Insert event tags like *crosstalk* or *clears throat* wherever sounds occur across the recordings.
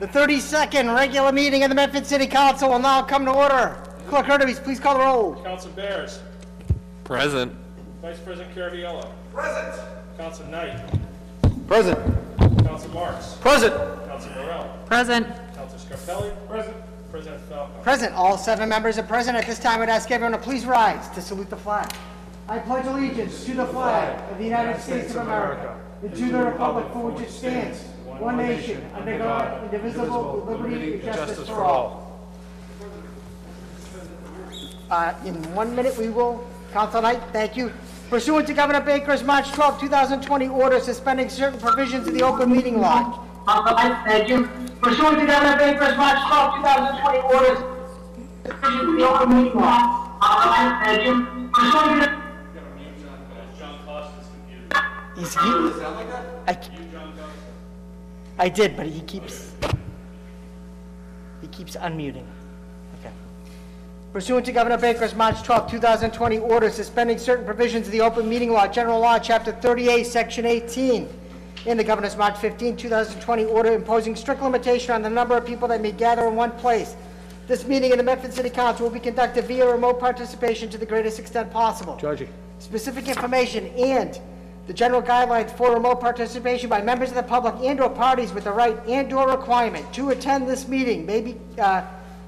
The 32nd regular meeting of the Medford City Council will now come to order. Clerk Hurtubise, please call the roll. Council Bears. Present. Vice President Caraviello. Present. Council Knight. Present. Council Marks. Present. Council Morell. Present. Council Scarpelli. Present. President Falco. Present, all seven members are present. At this time, I would ask everyone to please rise to salute the flag. I pledge allegiance to the flag of the United States of America and to the republic for which it stands, one nation, under God, indivisible, with liberty and justice for all. Uh, In one minute, we will, Council Knight, thank you. Pursuant to Governor Baker's March 12, 2020 order suspending certain provisions of the open meeting law. Council Knight, thank you. Pursuant to Governor Baker's March 12, 2020 orders provisions of the open meeting law. Council Knight, thank you. Pursuant to... John Cost is confused. He's, he, I, I did, but he keeps, he keeps unmuting. Okay. Pursuant to Governor Baker's March 12, 2020 order suspending certain provisions of the open meeting law, general law, chapter 38, section 18, in the governor's March 15, 2020 order imposing strict limitation on the number of people that may gather in one place. This meeting in the Medford City Council will be conducted via remote participation to the greatest extent possible Georgie. specific information and the general guidelines for remote participation by members of the public and/or parties with the right and/or requirement to attend this meeting may be, uh,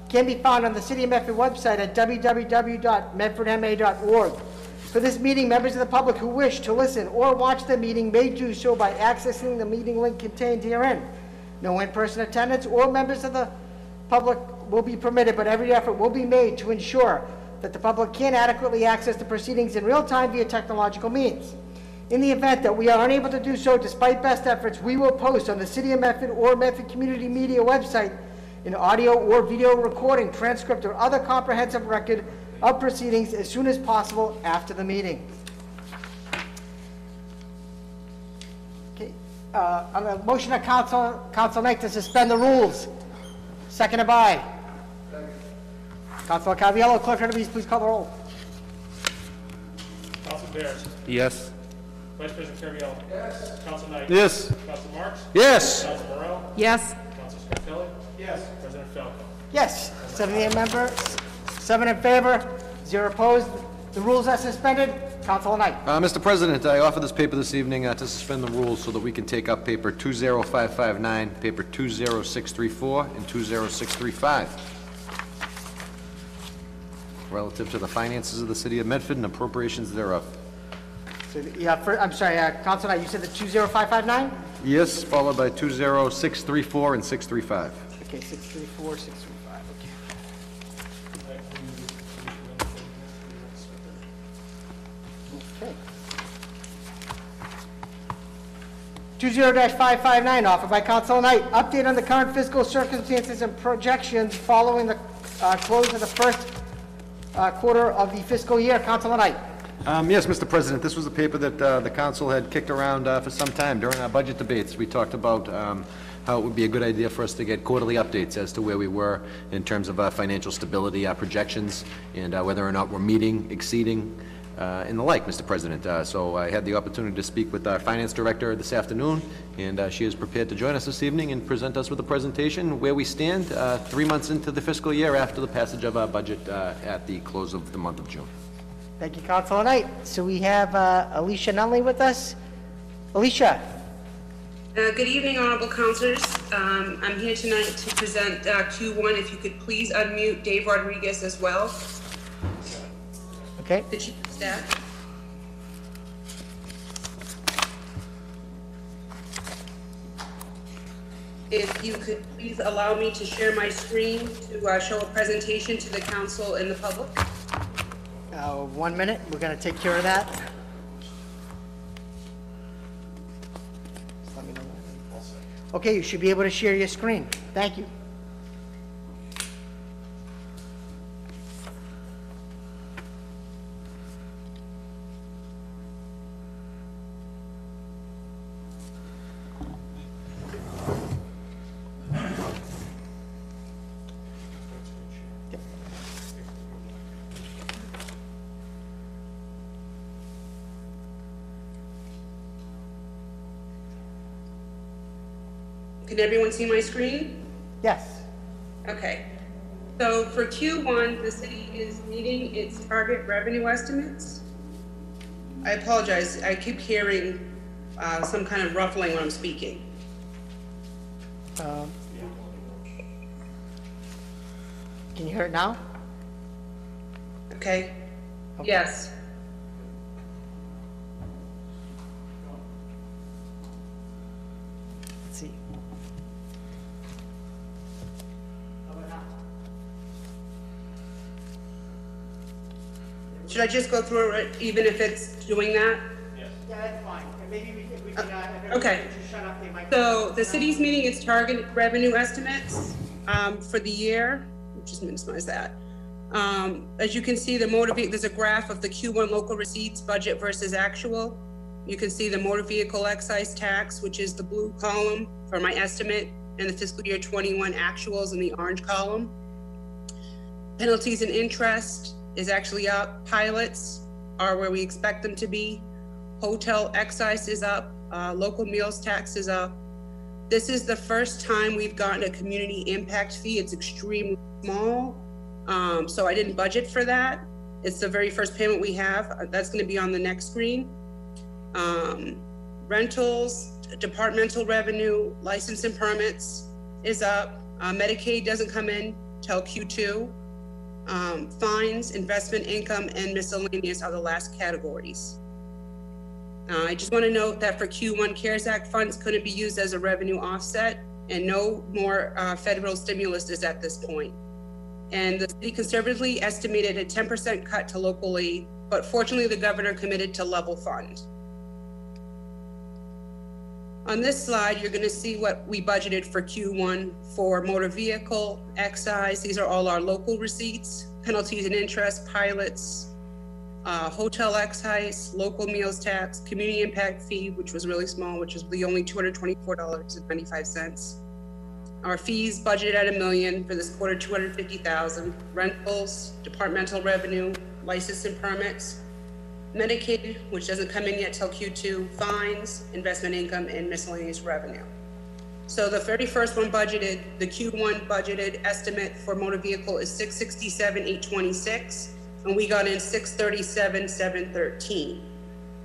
can be found on the City of Medford website at www.medfordma.org. For this meeting, members of the public who wish to listen or watch the meeting may do so by accessing the meeting link contained herein. No in-person attendance or members of the public will be permitted, but every effort will be made to ensure that the public can adequately access the proceedings in real time via technological means. In the event that we are unable to do so despite best efforts, we will post on the City of Medford or Medford Community Media website an audio or video recording, transcript, or other comprehensive record of proceedings as soon as possible after the meeting. Okay, uh, on the motion of Council, Council Knight to suspend the rules, seconded by? Council Caviello, clerk Hurtubise, please call the roll. Council Bears. Yes. Vice President Caraviello. Yes. Council Knight. Yes. Council Marks. Yes. Council Morell. Yes. Council Scarpelli. Yes. President Falco. Yes, 78 members, seven in favor, zero opposed. The rules are suspended. Council Knight. Uh, Mr. President, I offer this paper this evening uh, to suspend the rules so that we can take up paper 20559, paper 20634, and 20635, relative to the finances of the city of Medford and appropriations thereof. So, Yeah, for- I'm sorry, uh, Council Knight, you said the 20559? Yes, followed by 20634 and 635. Okay, 634, 635, okay. Okay. 20-559, offered by Council Knight. Update on the current fiscal circumstances and projections following the uh, close of the first uh, quarter of the fiscal year. Council Knight. Um, Yes, Mr. President, this was a paper that uh, the council had kicked around uh, for some time during our budget debates. We talked about um, how it would be a good idea for us to get quarterly updates as to where we were in terms of our financial stability, our projections, and uh, whether or not we're meeting, exceeding, uh, and the like, Mr. President. Uh, So I had the opportunity to speak with our finance director this afternoon, and uh, she is prepared to join us this evening and present us with a presentation where we stand uh, three months into the fiscal year after the passage of our budget uh, at the close of the month of June. Thank you, Council Knight. So we have uh, Alicia Nunley with us. Alicia? Uh, Good evening, honorable councilors. Um, I'm here tonight to present uh, Q1. If you could please unmute Dave Rodriguez as well, Okay. the chief of staff. If you could please allow me to share my screen to uh, show a presentation to the council and the public. Uh, One minute, we're going to take care of that. Okay, you should be able to share your screen. Thank you. Can everyone my screen? Yes. Okay. So for Q1, the city is meeting its target revenue estimates. I apologize, I keep hearing uh, some kind of ruffling when I'm speaking. Um, Can you hear it now? Okay? Yes. Should I just go through it even if it's doing that? Yeah, that's fine. And maybe we can, we can, uh, Okay. just shut off the microphone. So the city's meeting its target revenue estimates um, for the year, just minimize that. Um, As you can see, the motor, ve- there's a graph of the Q1 local receipts budget versus actual. You can see the motor vehicle excise tax, which is the blue column for my estimate, and the fiscal year 21 actuals in the orange column. Penalties and interest is actually up. Pilots are where we expect them to be. Hotel excise is up, uh, local meals tax is up. This is the first time we've gotten a community impact fee. It's extremely small. Um, so I didn't budget for that. It's the very first payment we have. Uh, That's gonna be on the next screen. Um, rentals, departmental revenue, license and permits is up. Uh, Medicaid doesn't come in till Q2. Um, fines, investment income, and miscellaneous are the last categories. Uh, I just want to note that for Q1 CARES Act funds couldn't be used as a revenue offset, and no more uh, federal stimulus is at this point. And the city conservatively estimated a 10% cut to local aid, but fortunately, the governor committed to level fund. On this slide, you're going to see what we budgeted for Q1 for motor vehicle, excise. These are all our local receipts, penalties and interest, pilots, uh, hotel excise, local meals tax, community impact fee, which was really small, which is the only two hundred twenty-four dollars and ninety-five cents. Our fees budgeted at a million for this quarter, two hundred fifty thousand. Rentals, departmental revenue, license and permits, Medicaid, which doesn't come in yet till Q2, fines, investment income, and miscellaneous revenue. So the thirty-first one budgeted, the Q1 budgeted estimate for motor vehicle is six sixty-seven, eight twenty-six, and we got in six thirty-seven, seven thirteen.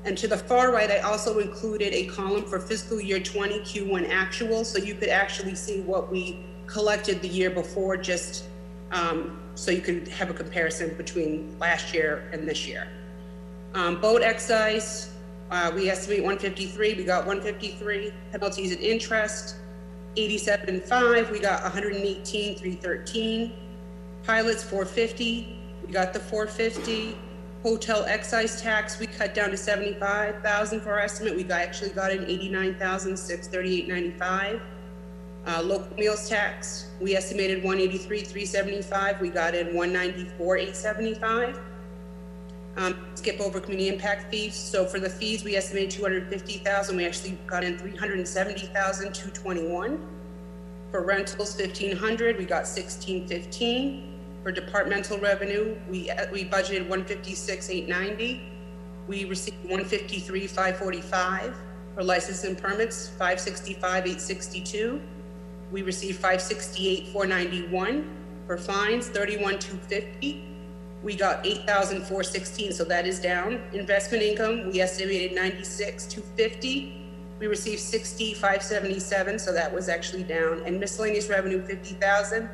And to the far right, I also included a column for fiscal year twenty Q1 actual, so you could actually see what we collected the year before, just, um, so you could have a comparison between last year and this year. Um, boat excise, uh, we estimate one fifty-three, we got one fifty-three, penalties and interest, eighty-seven five, we got 118, 313. Pilots, four fifty, we got the four fifty. Hotel excise tax, we cut down to seventy-five thousand for our estimate, we got, actually got thirty-eight ninety-five. Uh, local meals tax, we estimated one eighty-three, three seventy-five, we got in one ninety-four, eight seventy-five. Um, skip over community impact fees. So for the fees, we estimated two hundred fifty thousand, we actually got in three hundred and seventy thousand, two twenty-one. For rentals, fifteen hundred, we got sixteen fifteen. For departmental revenue, we, uh, we budgeted one fifty-six, eight ninety. We received one fifty-three, five forty-five. For license and permits, five sixty-five, eight sixty-two. We received five sixty-eight, four ninety-one. For fines, thirty-one, two fifty. We got 8,416, so that is down. Investment income, we estimated 96, 250. We received 6577, so that was actually down. And miscellaneous revenue, 50,000.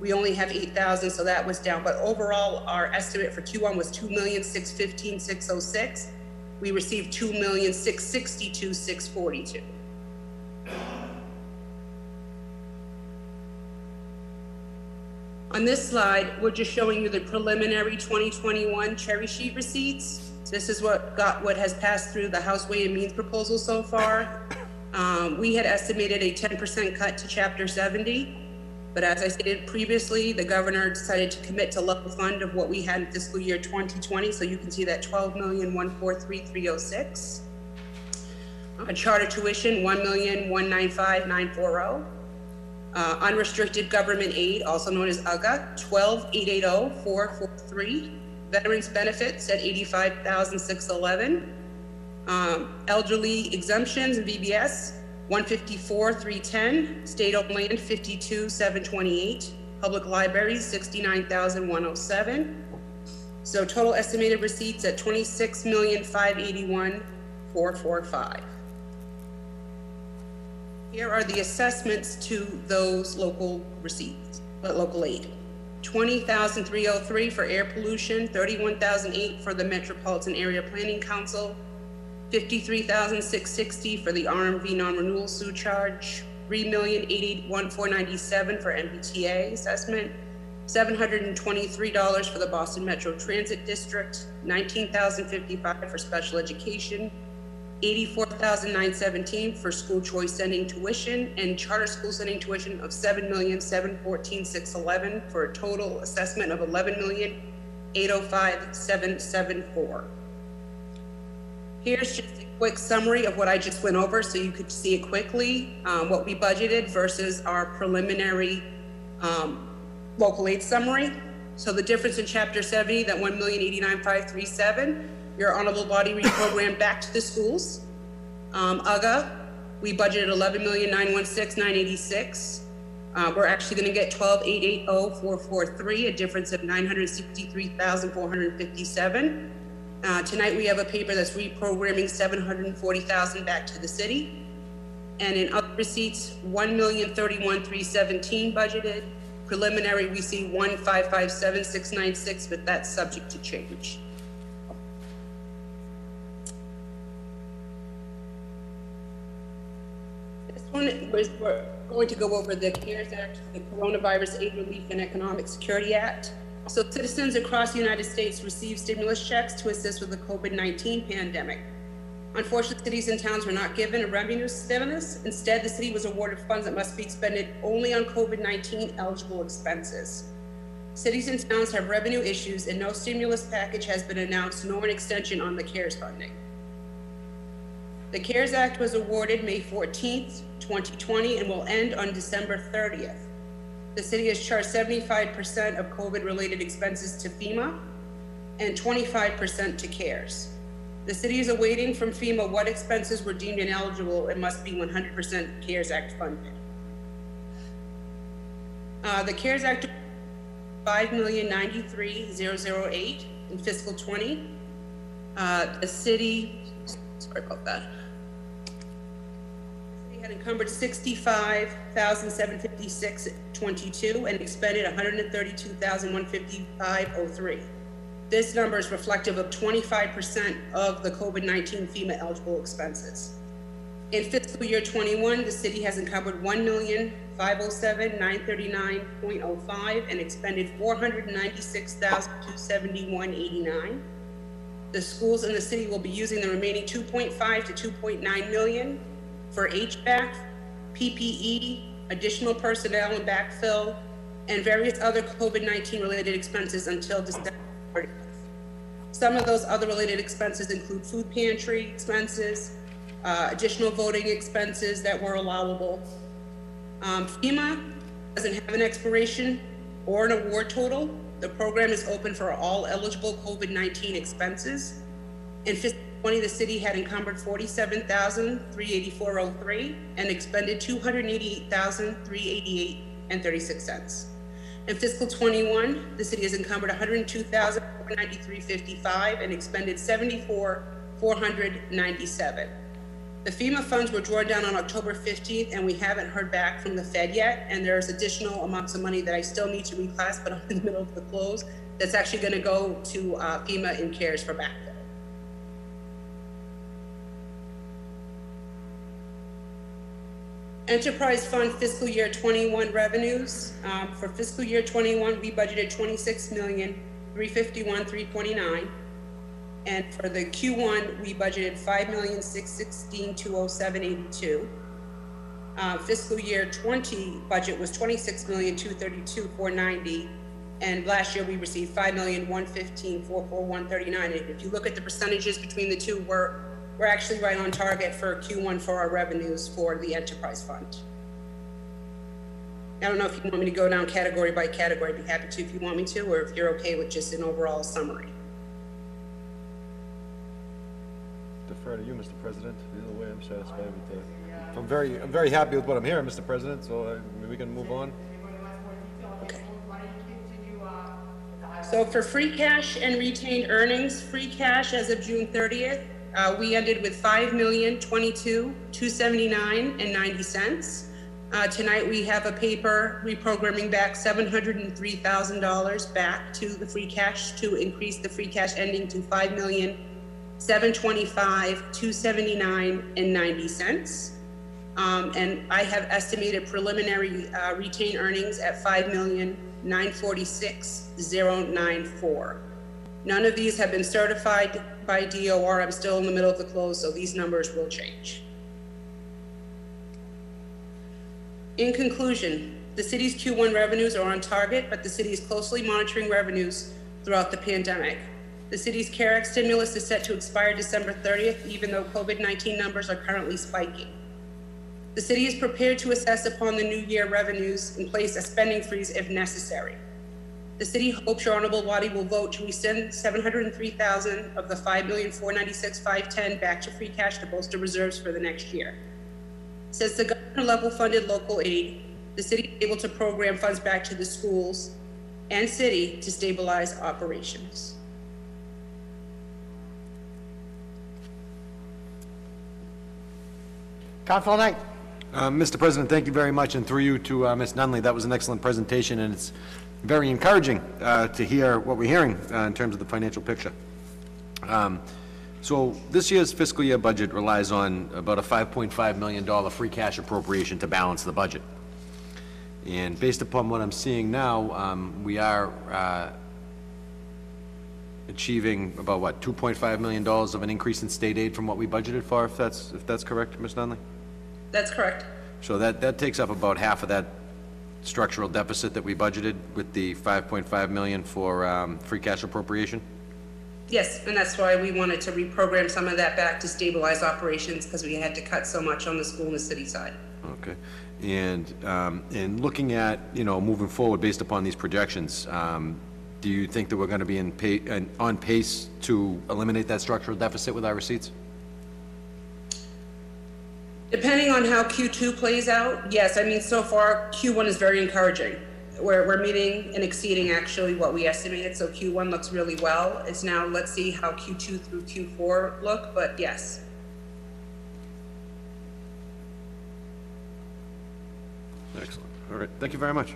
We only have 8,000, so that was down. But overall, our estimate for Q1 was 2,615,606. We received 2,662,642. On this slide, we're just showing you the preliminary 2021 cherry sheet receipts. This is what got, what has passed through the House Way and Means proposal so far. Um, we had estimated a 10% cut to Chapter 70, but as I stated previously, the governor decided to commit to level fund of what we had in fiscal year 2020, so you can see that 12,143,306. Uh, charter tuition, 1,195,940. Uh, Unrestricted Government Aid, also known as UGA, 12880443. Veterans Benefits at 85,611. Um, Elderly Exemptions and VBS, 154,310. State-owned land, 52,728. Public Libraries, 69,107. So total estimated receipts at 26,581,445. Here are the assessments to those local receipts, uh, local aid. 20,303 for air pollution, thirty-one thousand eight for the Metropolitan Area Planning Council, 53,660 for the RMV non-renewal surcharge, three million eighty-one four ninety-seven for MBTA assessment, seven hundred and twenty-three dollars for the Boston Metro Transit District, nineteen thousand fifty-five for special education, eighty-four thousand nine seventeen for school choice sending tuition and charter school sending tuition of seven million seven fourteen six eleven for a total assessment of eleven million eight oh five seven seven four. Here's just a quick summary of what I just went over, so you could see it quickly, um, what we budgeted versus our preliminary, um, local aid summary. So the difference in chapter seventy, that one million eighty-nine five three seven, your honorable body reprogrammed back to the schools. Um, UGA, we budgeted eleven million nine one six nine eighty-six. Uh, we're actually get oh four four three, a difference of nine hundred sixty-three thousand four hundred fifty-seven. Uh, tonight, we have a paper that's reprogramming seven hundred and forty thousand back to the city. And in other receipts, one million thirty-one three seventeen budgeted. Preliminary, we see one five five seven six nine six, but that's subject to change. Was, we're going to go over the CARES Act, the Coronavirus Aid Relief and Economic Security Act. So citizens across the United States receive stimulus checks to assist with the COVID-19 pandemic. Unfortunately, cities and towns were not given a revenue stimulus. Instead, the city was awarded funds that must be expended only on COVID-19 eligible expenses. Cities and towns have revenue issues and no stimulus package has been announced nor an extension on the CARES funding. The CARES Act was awarded May 14th, 2020, and will end on December 30th. The city has charged 75% of COVID-related expenses to FEMA and 25% to CARES. The city is awaiting from FEMA what expenses were deemed ineligible and must be 100% CARES Act funded. Uh, the CARES Act, 5,093,008 in fiscal 20. Uh, the city, sorry about that. Had encumbered sixty-five thousand seven fifty-six twenty-two and expended one hundred and thirty-two thousand one fifty-five oh three. This number is reflective of twenty-five percent of the COVID-nineteen FEMA eligible expenses. In fiscal year twenty-one, the city has encumbered one million five oh seven nine thirty-nine point oh five and expended four hundred ninety-six thousand two seventy-one eighty-nine. The schools in the city will be using the remaining two point five to two point nine million for HVAC, PPE, additional personnel and backfill, and various other COVID-19 related expenses until December 30th. Some of those other related expenses include food pantry expenses, uh, additional voting expenses that were allowable. Um, FEMA doesn't have an expiration or an award total. The program is open for all eligible COVID-19 expenses. In fiscal twenty, the city had encumbered forty-seven thousand, three eighty-four oh three, and expended two hundred eighty-eight thousand, three eighty-eight and thirty-six cents. In fiscal twenty-one, the city has encumbered one hundred two thousand, four ninety-three fifty-five, and expended seventy-four, four hundred ninety-seven. The FEMA funds were drawn down on October fifteenth, and we haven't heard back from the Fed yet, and there's additional amounts of money that I still need to reclass, but *laughs* I'm in the middle of the close, that's actually gonna go to uh, FEMA in CARES for backfill. Enterprise Fund fiscal year twenty-one revenues, um, for fiscal year twenty-one, we budgeted twenty-six million, three fifty-one, three twenty-nine. And for the Q one, we budgeted five million, six sixteen, two oh seven, eighty-two. Uh, fiscal year twenty budget was twenty-six million, two thirty-two, four ninety. And last year, we received five million, one fifteen, four four one, thirty-nine. And if you look at the percentages between the two, we're, we're actually right on target for Q one for our revenues for the enterprise fund. I don't know if you want me to go down category by category, I'd be happy to if you want me to, or if you're okay with just an overall summary. Defer to you, Mr. President. Either way, I'm satisfied with the, I'm very, I'm very happy with what I'm hearing, Mr. President, so uh, maybe we can move on. Okay. So for free cash and retained earnings, free cash as of June thirtieth, uh, we ended with five million, twenty-two, two seventy-nine and ninety cents. Uh, tonight, we have a paper reprogramming back seven hundred and three thousand dollars back to the free cash to increase the free cash ending to five million, seven twenty-five, two seventy-nine and ninety cents. Um, and I have estimated preliminary, uh, retained earnings at five million, nine forty-six, zero nine four. None of these have been certified by DOR. I'm still in the middle of the close, so these numbers will change. In conclusion, the city's Q1 revenues are on target, but the city is closely monitoring revenues throughout the pandemic. The city's CARE Act stimulus is set to expire December 30th, even though COVID-19 numbers are currently spiking. The city is prepared to assess upon the new year revenues and place a spending freeze if necessary. The city hopes your honorable body will vote to rescind 703,000 of the 5,496,510 back to free cash to bolster reserves for the next year. Since the governor level funded local aid, the city is able to program funds back to the schools and city to stabilize operations. Council Knight. Uh, Mr. President, thank you very much, and through you to uh, Ms. Nunley, that was an excellent presentation, and it's very encouraging uh, to hear what we're hearing uh, in terms of the financial picture. Um, So this year's fiscal year budget relies on about a $5.5 million free cash appropriation to balance the budget. And based upon what I'm seeing now, um, we are uh, achieving about, what, $2.5 million of an increase in state aid from what we budgeted for, if that's, if that's correct, Ms. Nunley? That's correct. So that, that takes up about half of that structural deficit that we budgeted with the 5.5 million for um, free cash appropriation? Yes, and that's why we wanted to reprogram some of that back to stabilize operations because we had to cut so much on the school and the city side. Okay. And, um, and looking at, you know, moving forward based upon these projections, um, do you think that we're going to be in pa, and on pace to eliminate that structural deficit with our receipts? Depending on how Q2 plays out, yes, I mean, so far, Q1 is very encouraging. We're, we're meeting and exceeding actually what we estimated, so Q1 looks really well. It's now, let's see how Q2 through Q4 look, but yes. Excellent. All right, thank you very much.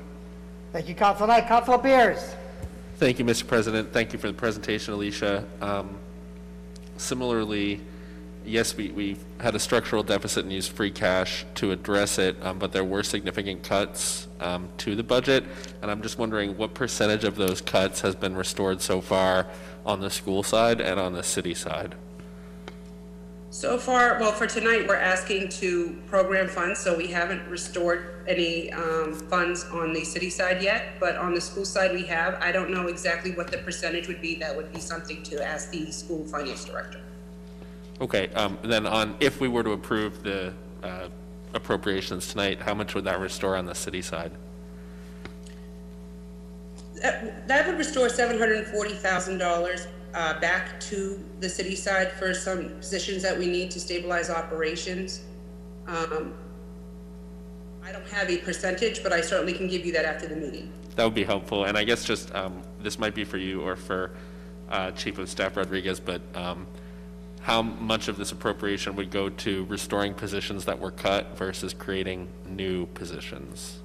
Thank you, Council Knight. Council Bears. Thank you, Mr. President. Thank you for the presentation, Alicia. Um, Similarly, yes, we, we had a structural deficit and used free cash to address it, um, but there were significant cuts um, to the budget. And I'm just wondering what percentage of those cuts has been restored so far on the school side and on the city side? So far, well, for tonight, we're asking to program funds, so we haven't restored any um, funds on the city side yet, but on the school side, we have. I don't know exactly what the percentage would be. That would be something to ask the school finance director. Okay, um, then on, if we were to approve the uh, appropriations tonight, how much would that restore on the city side? That that would restore seven hundred and forty thousand dollars uh, back to the city side for some positions that we need to stabilize operations. Um, I don't have a percentage, but I certainly can give you that after the meeting. That would be helpful, and I guess just, um, this might be for you or for, uh, Chief of Staff Rodriguez, but, um, how much of this appropriation would go to restoring positions that were cut versus creating new positions?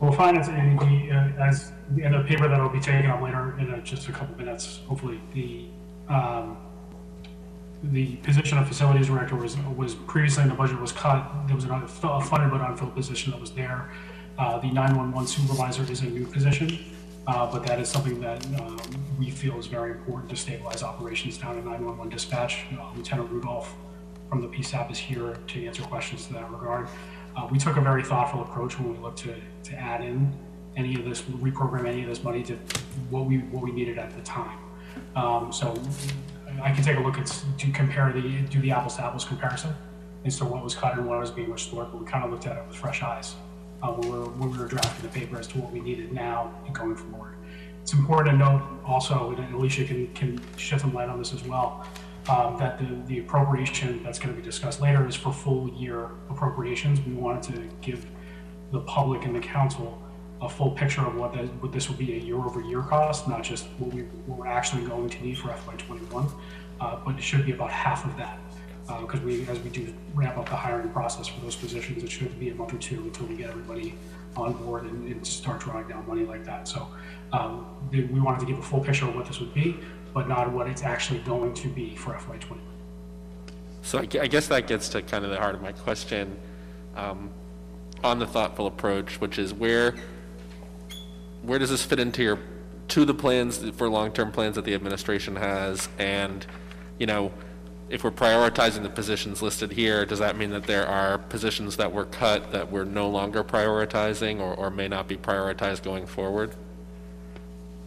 We'll as, in the, uh, as, in the paper that I'll be taking up later in uh, just a couple minutes, hopefully, the, um, the position of facilities director was, was previously in the budget was cut. There was another fu- funded but unfilled position that was there. Uh, the 911 supervisor is a new position, uh, but that is something that, um, we feel is very important to stabilize operations down in 911 dispatch. Uh, Lieutenant Rudolph from the PSAP is here to answer questions to that regard. Uh, we took a very thoughtful approach when we looked to, to add in any of this, reprogram any of this money to what we, what we needed at the time. Um, so I can take a look at, to compare the, do the apples to apples comparison as to what was cut and what was being restored, but we kind of looked at it with fresh eyes uh, when we were, when we were drafting the paper as to what we needed now and going forward. it's important to note also, and Alicia can, can shed some light on this as well, um, that the, the appropriation that's going to be discussed later is for full year appropriations. We wanted to give the public and the council a full picture of what what this will be a year-over-year cost, not just what we, what we're actually going to need for FY twenty-one. Uh, but it should be about half of that, because we, as we do ramp up the hiring process for those positions, it should be a month or two until we get everybody on board and, and start drawing down money like that. So, um, we wanted to give a full picture of what this would be, but not what it's actually going to be for FY twenty-one. So I I guess that gets to kind of the heart of my question um, on the thoughtful approach, which is where, where does this fit into your, to the plans for long-term plans that the administration has? And, you know, if we're prioritizing the positions listed here, does that mean that there are positions that were cut that we're no longer prioritizing or, or may not be prioritized going forward?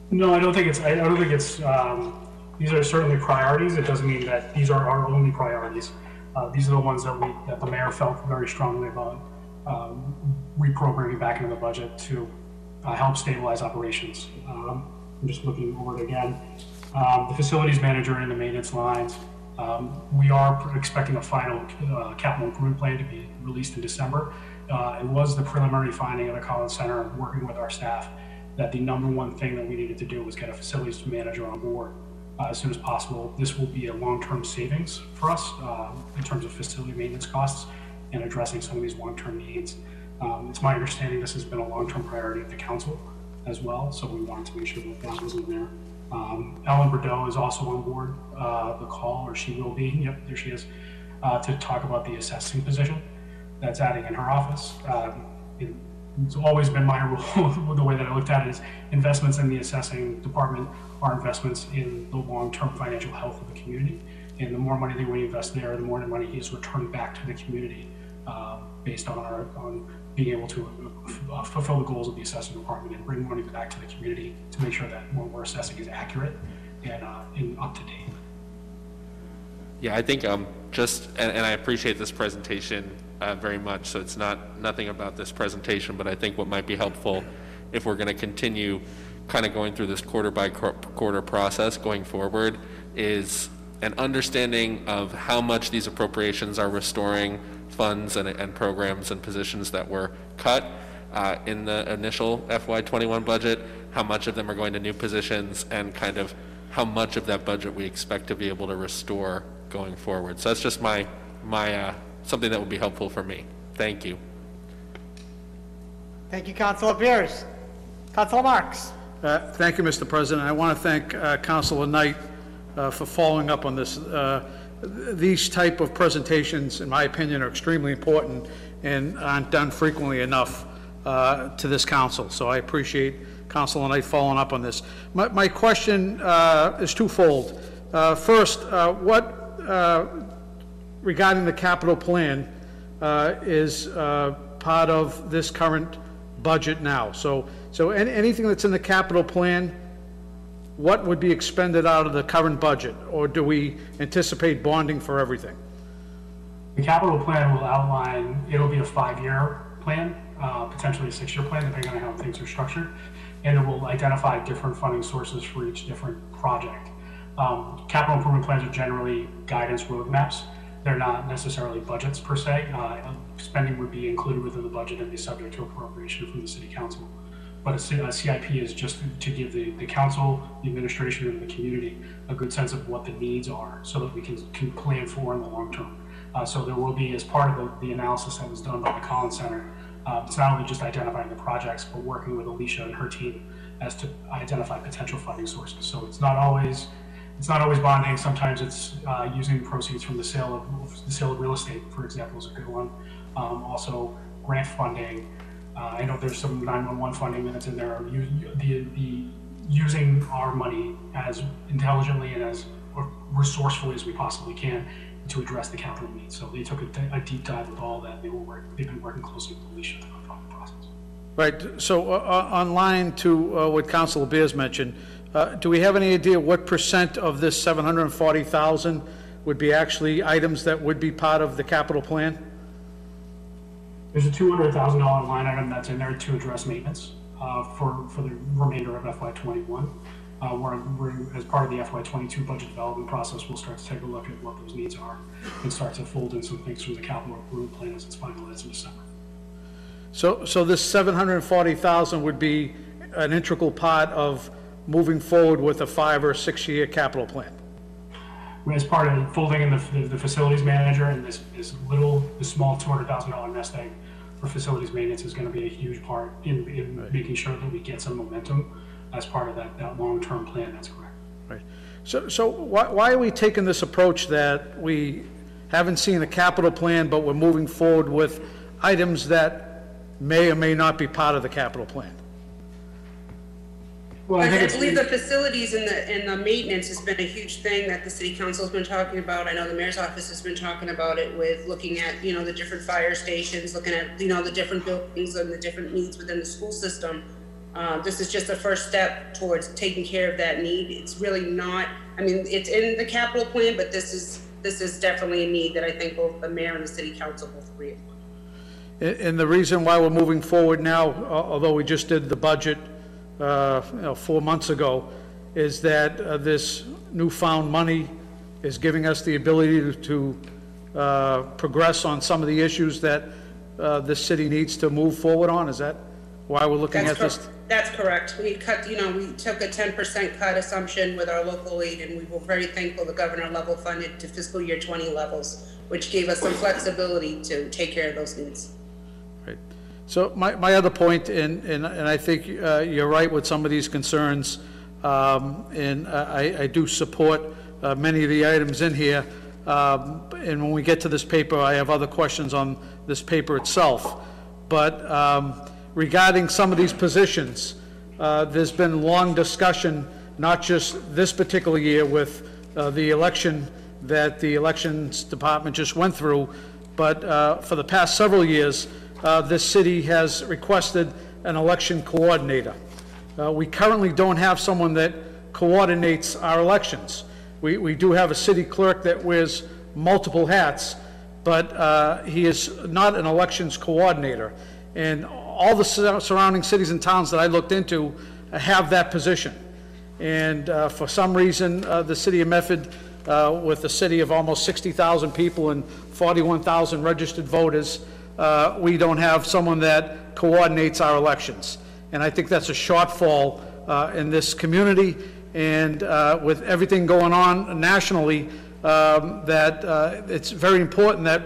No, I don't think it's, I don't think it's, um, these are certainly priorities. It doesn't mean that these are our only priorities. Uh, these are the ones that we, that the mayor felt very strongly about, um, reprogramming back into the budget to, uh, help stabilize operations. Um, I'm just looking over it again. Um, the facilities manager and the maintenance lines, um, we are expecting a final, uh, capital improvement plan to be released in December. Uh, it was the preliminary finding of the Collins Center, working with our staff, that the number one thing that we needed to do was get a facilities manager on board uh, as soon as possible. This will be a long-term savings for us uh, in terms of facility maintenance costs and addressing some of these long-term needs. Um, It's my understanding this has been a long-term priority of the council as well, so we wanted to make sure that that was in there. Um, Ellen Bordeaux is also on board uh, the call, or she will be, yep, there she is, uh, to talk about the assessing position that's adding in her office. Um, it- It's always been my *laughs* rule, the way that I looked at it is investments in the assessing department are investments in the long-term financial health of the community. And the more money that we invest there, the more money is returned back to the community uh, based on our, on being able to uh, fulfill the goals of the assessment department and bring money back to the community to make sure that what we're assessing is accurate and, uh, and up to date. Yeah, I think um, just, and, and I appreciate this presentation uh, very much, so it's not, nothing about this presentation, but I think what might be helpful if we're going to continue kind of going through this quarter by quarter process going forward is an understanding of how much these appropriations are restoring funds and, and programs and positions that were cut uh, in the initial FY '21 budget, how much of them are going to new positions, and kind of how much of that budget we expect to be able to restore going forward. So that's just my, my, uh, something that would be helpful for me. Thank you. Thank you, Councilor Bears. Councilor Marks. Uh, Thank you, Mr. President. I want to thank uh, Councilor Knight uh, for following up on this. Uh, th- These type of presentations, in my opinion, are extremely important and aren't done frequently enough uh, to this council, so I appreciate Councilor Knight following up on this. My my question uh, is twofold. Uh, First, uh, what uh, regarding the capital plan uh, is part of this current budget now. So, so an- anything that's in the capital plan, what would be expended out of the current budget? Or do we anticipate bonding for everything? The capital plan will outline, it'll be a five-year plan, uh, potentially a six-year plan, depending on how things are structured. And it will identify different funding sources for each different project. Um, Capital improvement plans are generally guidance roadmaps. They're not necessarily budgets per se. Uh, Spending would be included within the budget and be subject to appropriation from the city council. But a, CIP is just to give the, the council, the administration, and the community a good sense of what the needs are so that we can, can plan for in the long term. Uh, so there will be, as part of the, the analysis that was done by the Collins Center, uh, it's not only just identifying the projects, but working with Alicia and her team as to identify potential funding sources. So it's not always, it's not always bonding. Sometimes it's uh, using proceeds from the sale of the sale of real estate, for example, is a good one. Um, also, grant funding. Uh, I know there's some 911 funding that's in there. You, the, the using our money as intelligently and as resourcefully as we possibly can to address the capital needs. So they took a, a deep dive with all that. They were work, they've been working closely with Alicia throughout the process. Right, so uh, uh, on line to uh, what Councilor Bears mentioned, uh, do we have any idea what percent of this 740,000 would be actually items that would be part of the capital plan? There's a two hundred thousand dollar line item that's in there to address maintenance. uh, for, for the remainder of FY '21. Uh, We're, we're, as part of the FY '22 budget development process, we'll start to take a look at what those needs are and start to fold in some things from the capital improvement plan as it's finalized in December. So, so this 740,000 would be an integral part of moving forward with a five or six-year capital plan? As part of folding in the, the- the facilities manager and this, this little, this small two hundred thousand dollar nest egg for facilities maintenance is gonna be a huge part in, in making sure that we get some momentum as part of that, that long-term plan, that's correct. Right. So, so why, why are we taking this approach that we haven't seen a capital plan, but we're moving forward with items that may or may not be part of the capital plan? Well, I I think I it's, believe the facilities and the, and the maintenance has been a huge thing that the city council's been talking about. I know the mayor's office has been talking about it with looking at, you know, the different fire stations, looking at, you know, the different buildings and the different needs within the school system. Uh, this is just a first step towards taking care of that need. It's really not, I mean, it's in the capital plan, but this is, this is definitely a need that I think both the mayor and the city council both agree upon. And and the reason why we're moving forward now, al- although we just did the budget, uh, you know, four months ago, is that uh, this newfound money is giving us the ability to- to uh, progress on some of the issues that uh, this city needs to move forward on? Is that why we're looking That's at this? That's correct. We cut, you know, we took a ten percent cut assumption with our local aid, and we were very thankful the governor level funded to fiscal year twenty levels, which gave us some flexibility to take care of those needs. So my, my other point, and, and, and I think uh, you're right with some of these concerns, um, and I, I do support uh, many of the items in here. Um, And when we get to this paper, I have other questions on this paper itself. But um, regarding some of these positions, uh, there's been long discussion, not just this particular year with uh, the election that the Elections Department just went through, but uh, for the past several years, uh, this city has requested an election coordinator. Uh, We currently don't have someone that coordinates our elections. We, we do have a city clerk that wears multiple hats, but uh, he is not an elections coordinator. And all the sur- surrounding cities and towns that I looked into have that position. And uh, for some reason, uh, the city of Medford, uh, with a city of almost 60,000 people and 41,000 registered voters, uh, we don't have someone that coordinates our elections. And I think that's a shortfall uh, in this community, and uh, with everything going on nationally, um, that uh, it's very important that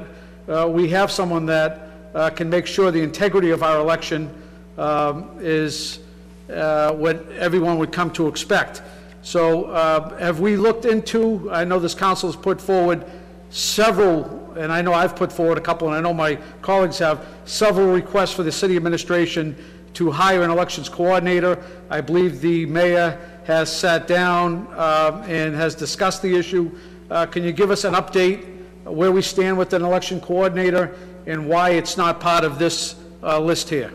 uh, we have someone that uh, can make sure the integrity of our election um, is what everyone would come to expect. So have we looked into, I know this council has put forward several, and I know I've put forward a couple, and I know my colleagues have, several requests for the city administration to hire an elections coordinator. I believe the mayor has sat down um, and has discussed the issue. Uh, Can you give us an update where we stand with an election coordinator and why it's not part of this uh, list here?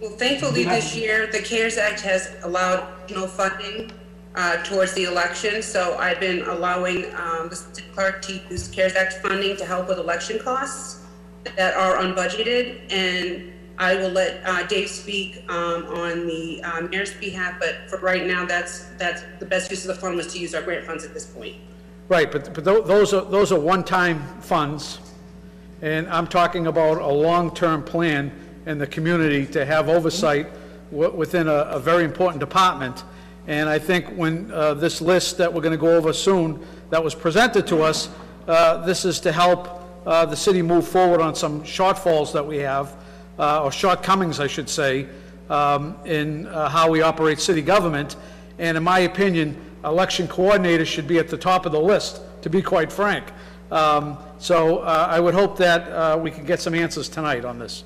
Well, thankfully, this year, the CARES Act has allowed additional funding uh, towards the election, so I've been allowing um, the city clerk to use CARES Act funding to help with election costs that are unbudgeted, and I will let uh, Dave speak um, on the uh, mayor's behalf, but for right now, that's, that's, the best use of the fund was to use our grant funds at this point. Right, but, but tho- those are, those are one-time funds, and I'm talking about a long-term plan in the community to have oversight wi- within a, a very important department. And I think when, uh, this list that we're gonna go over soon, that was presented to us, uh, this is to help, uh, the city move forward on some shortfalls that we have, uh, or shortcomings, I should say, um, in uh, how we operate city government. And in my opinion, election coordinators should be at the top of the list, to be quite frank. Um, So uh, I would hope that we can get some answers tonight on this.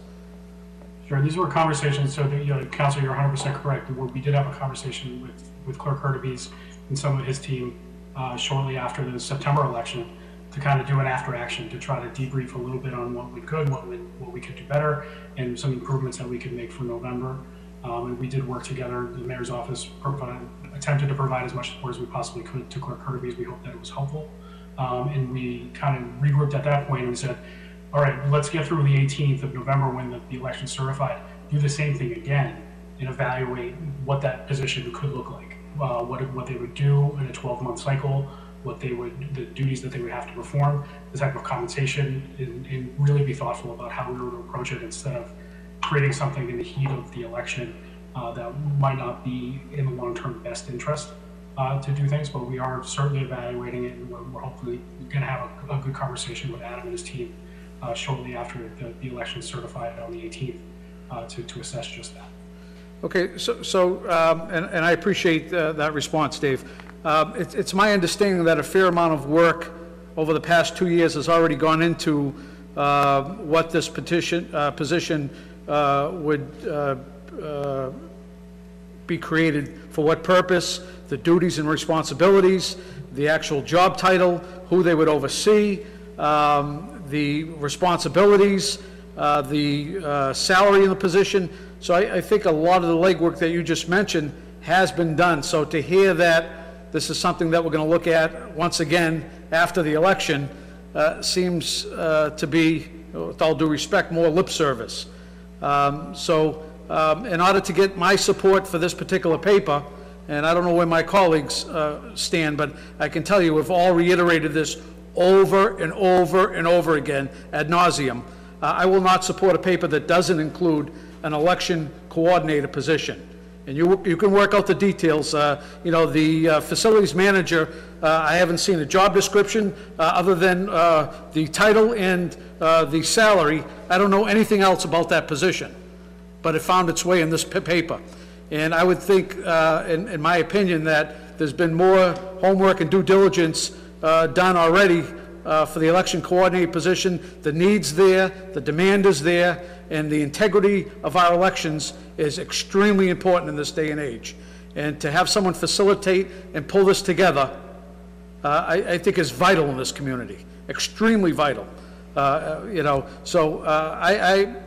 Sure, these were conversations, so that, you know, Council, you're hundred percent correct. We we did have a conversation with, with Clerk Hurtubise and some of his team uh, shortly after the September election to kind of do an after action, to try to debrief a little bit on what we could, what we, what we could do better, and some improvements that we could make for November. Um, and we did work together, the mayor's office provided, attempted to provide as much support as we possibly could to Clerk Hurtubise. We hope that it was helpful. Um, and we kind of regrouped at that point and we said, all right, let's get through the 18th of November when the, the election's certified. Do the same thing again and evaluate what that position could look like, uh, what, what they would do in a 12-month cycle, what they would, the duties that they would have to perform, the type of compensation, and, and really be thoughtful about how we were to approach it instead of creating something in the heat of the election uh, that might not be in the long-term best interest uh, to do things, but we are certainly evaluating it, and we're, we're hopefully going to have a, a good conversation with Adam and his team uh, shortly after the, the election is certified on the 18th uh, to, to assess just that. Okay, so, so, um, and, and I appreciate uh, that response, Dave. Um, It's, it's my understanding that a fair amount of work over the past two years has already gone into uh, what this petition, uh, position uh, would uh, uh, be created, for what purpose, the duties and responsibilities, the actual job title, who they would oversee, um, the responsibilities, uh, the uh, salary in the position. So I, I think a lot of the legwork that you just mentioned has been done. So to hear that this is something that we're going to look at once again after the election uh, seems uh, to be, with all due respect, more lip service. Um, So um, in order to get my support for this particular paper, and I don't know where my colleagues uh, stand, but I can tell you, we've all reiterated this over and over and over again ad nauseum. Uh, I will not support a paper that doesn't include an election coordinator position. And you, you can work out the details. Uh, You know, the uh, facilities manager, uh, I haven't seen a job description, uh, other than uh, the title and uh, the salary. I don't know anything else about that position, but it found its way in this pa- paper. And I would think, in, in my opinion, that there's been more homework and due diligence done already uh, for the election coordinator position. The need's there, the demand is there, and the integrity of our elections is extremely important in this day and age. And to have someone facilitate and pull this together, uh, I, I think is vital in this community, extremely vital. Uh, You know, so uh, I,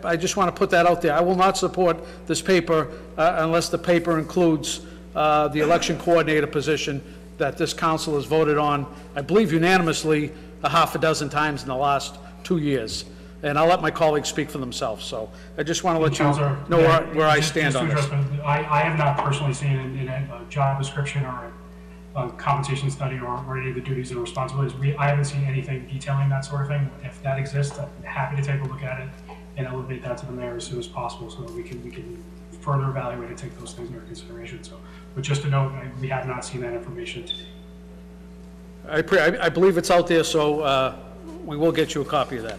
I, I just want to put that out there. I will not support this paper uh, unless the paper includes uh, the election coordinator position that this council has voted on, I believe unanimously, a half a dozen times in the last two years. And I'll let my colleagues speak for themselves, so I just want to let you Counselor, know where, where I just- stand just on this. address, I, I have not personally seen in, in a job description or a compensation study or, or any of the duties and responsibilities. We, I haven't seen anything detailing that sort of thing. If that exists, I'm happy to take a look at it and elevate that to the mayor as soon as possible so that we can, we can further evaluate and take those things into consideration. So, but just to note, I- we have not seen that information today. I, pre- I I believe it's out there, so uh, we will get you a copy of that.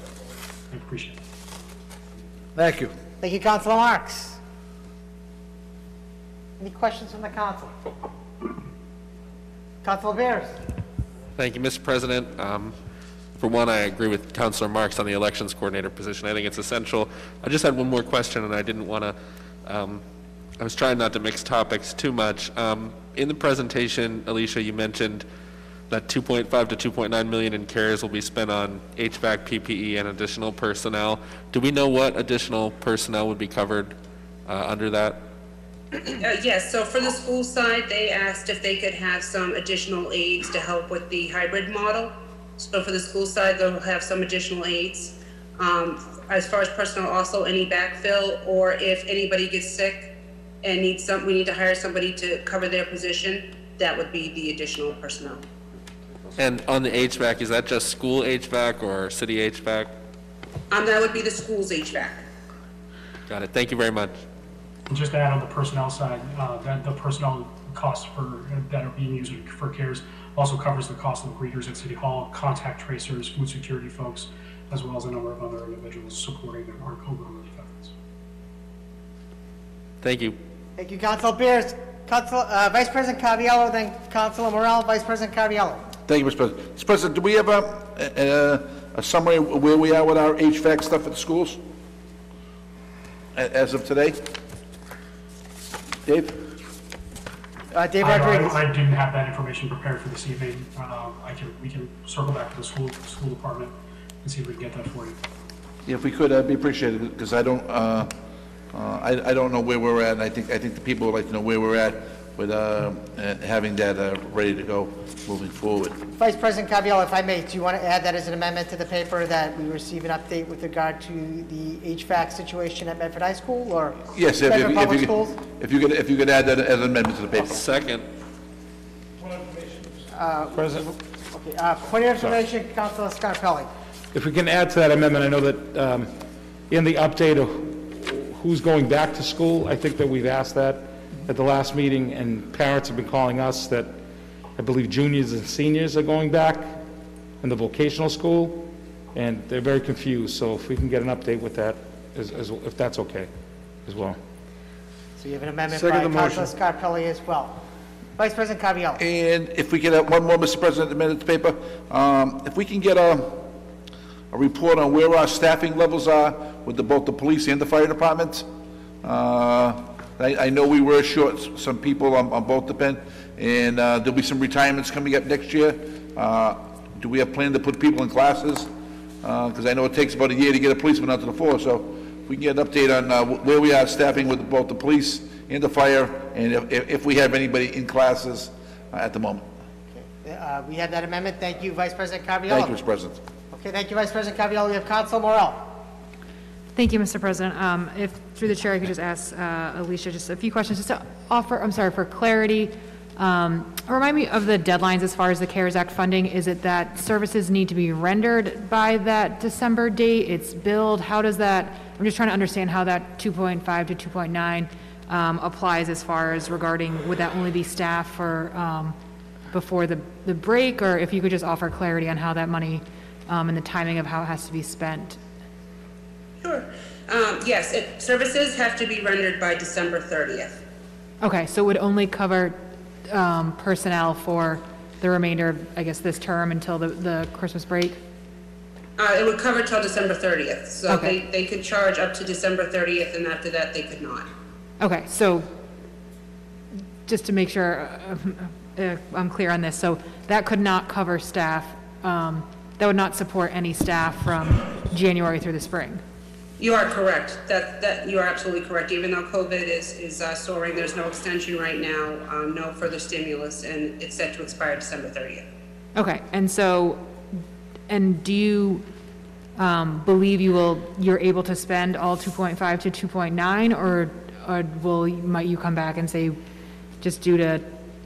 I appreciate it. Thank you. Thank you, Councilor Marks. Any questions from the council? Councilor Bears? Thank you, Mr. President. Um, For one, I agree with Councilor Marks on the elections coordinator position. I think it's essential. I just had one more question, and I didn't want to, I was trying not to mix topics too much. Um, In the presentation, Alicia, you mentioned that 2.5 to 2.9 million in CARES will be spent on HVAC, PPE, and additional personnel. Do we know what additional personnel would be covered uh, under that? Uh, Yes, so for the school side, they asked if they could have some additional aides to help with the hybrid model. So for the school side, they'll have some additional aides. Um, As far as personnel, also any backfill, or if anybody gets sick and needs some, we need to hire somebody to cover their position, that would be the additional personnel. And on the HVAC, is that just school HVAC or city HVAC? Um, That would be the school's HVAC. Got it. Thank you very much. And just to add on the personnel side, uh, that the personnel costs for, that are being used for CARES also covers the cost of greeters at City Hall, contact tracers, food security folks, as well as a number of other individuals supporting our COVID relief efforts. Thank you. Thank you, Councilor Bears. Councilor, uh, Vice President Caraviello, then Councilor Morell, Vice President Caraviello. Thank you, Mr. President. Mr. President, do we have a, a, a summary of where we are with our HVAC stuff at the schools? A- As of today? Dave? Uh, Dave I, Rodriguez. I I didn't have that information prepared for this evening. Uh, I can, we can circle back to the school, school department and see if we can get that for you. Yeah, If we could, that'd be appreciated, because I don't, uh, uh, I, I don't know where we're at, and I think, I think the people would like to know where we're at with uh, uh, having that uh, ready to go moving forward. Vice President Caraviello, if I may, do you want to add that as an amendment to the paper that we receive an update with regard to the HVAC situation at Medford High School or Yes, if- if Medford if Public you Schools? could, if you could, if you could add that as an amendment to the paper. Second, President, Okay, uh, point of information, Councilor Scarpelli. if we can add to that amendment, I know that um, in the update of who's going back to school, I think that we've asked that at the last meeting, and parents have been calling us that I believe juniors and seniors are going back in the vocational school, and they're very confused, so if we can get an update with that, as- as- if that's okay, as well. So you have an amendment Second by the motion. Councilor Scarpelli as well. Vice President Caraviello. And if we could have one more, Mr. President, amended to paper, um, if we can get a, a report on where our staffing levels are with the, both the police and the fire departments. Uh, I, I know we were short s- some people on, on both the pen, and, uh, there'll be some retirements coming up next year. Uh, do we have plan to put people in classes? Uh 'cause because I know it takes about a year to get a policeman out to the force, so if we can get an update on, uh, wh- where we are staffing with both the police and the fire, and if- if, if we have anybody in classes uh, at the moment. Uh, We have that amendment. Thank you, Vice President Caraviello. Thank you, Mr. President. Okay, thank you, Vice President Caraviello. We have Council Morell. Thank you, Mr. President. Um, If, through the chair, I could just ask uh, Alicia just a few questions, just to offer, I'm sorry, for clarity. Um, Remind me of the deadlines as far as the CARES Act funding. Is it that services need to be rendered by that December date? It's billed? How does that, I'm just trying to understand how that 2.5 to 2.9 um, applies as far as regarding, would that only be staff for, um, before the, the break? Or if you could just offer clarity on how that money um, and the timing of how it has to be spent? Sure. Um, yes, it, services have to be rendered by December 30th. Okay, so it would only cover um, personnel for the remainder of, I guess, this term until the, the Christmas break? Uh, it would cover till December 30th, so Okay. they, they could charge up to December 30th, and after that, they could not. Okay, so just to make sure uh, uh, I'm clear on this, so that could not cover staff, um, that would not support any staff from January through the spring? You are correct. That, that, you are absolutely correct. Even though COVID is, is uh, soaring, there's no extension right now, um, no further stimulus, and it's set to expire December 30th. Okay, and so, and do you um, believe you will, you're able to spend all 2.5 to 2.9, or, or will, might you come back and say, just due to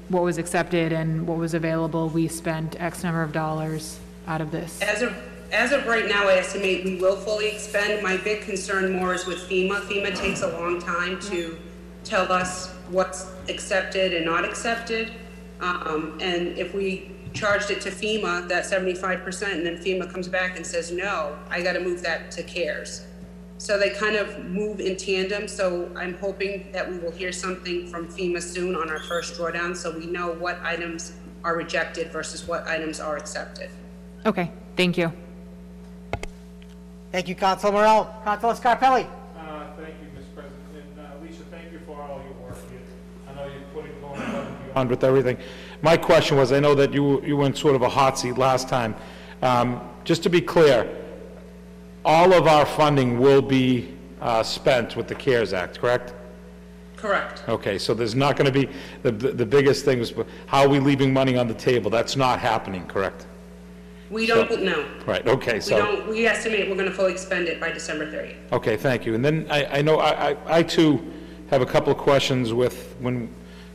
what was accepted and what was available, we spent X number of dollars out of this? As of, as of right now, I estimate we will fully expend. My big concern more is with FEMA. FEMA takes a long time to tell us what's accepted and not accepted. Um, and if we charged it to FEMA, that seventy-five percent, and then FEMA comes back and says, no, I gotta move that to CARES. So they kind of move in tandem, so I'm hoping that we will hear something from FEMA soon on our first drawdown, so we know what items are rejected versus what items are accepted. Okay, thank you. Thank you, Council Morell. Councilor Scarpelli. Uh, Thank you, Mr. President. And uh, Alicia, thank you for all your work. You- I know you're putting going above and beyond. on with everything. My question was, I know that you, you were in sort of a hot seat last time. Um, Just to be clear, all of our funding will be uh, spent with the CARES Act, correct? Correct. Okay, so there's not going to be, the, the the biggest thing is, how are we leaving money on the table? That's not happening, correct? We don't, know. Right, okay, We so. don't, we estimate we're gonna fully expend it by December 30th. Okay, thank you. And then I, I know, I, I- I too have a couple of questions with, when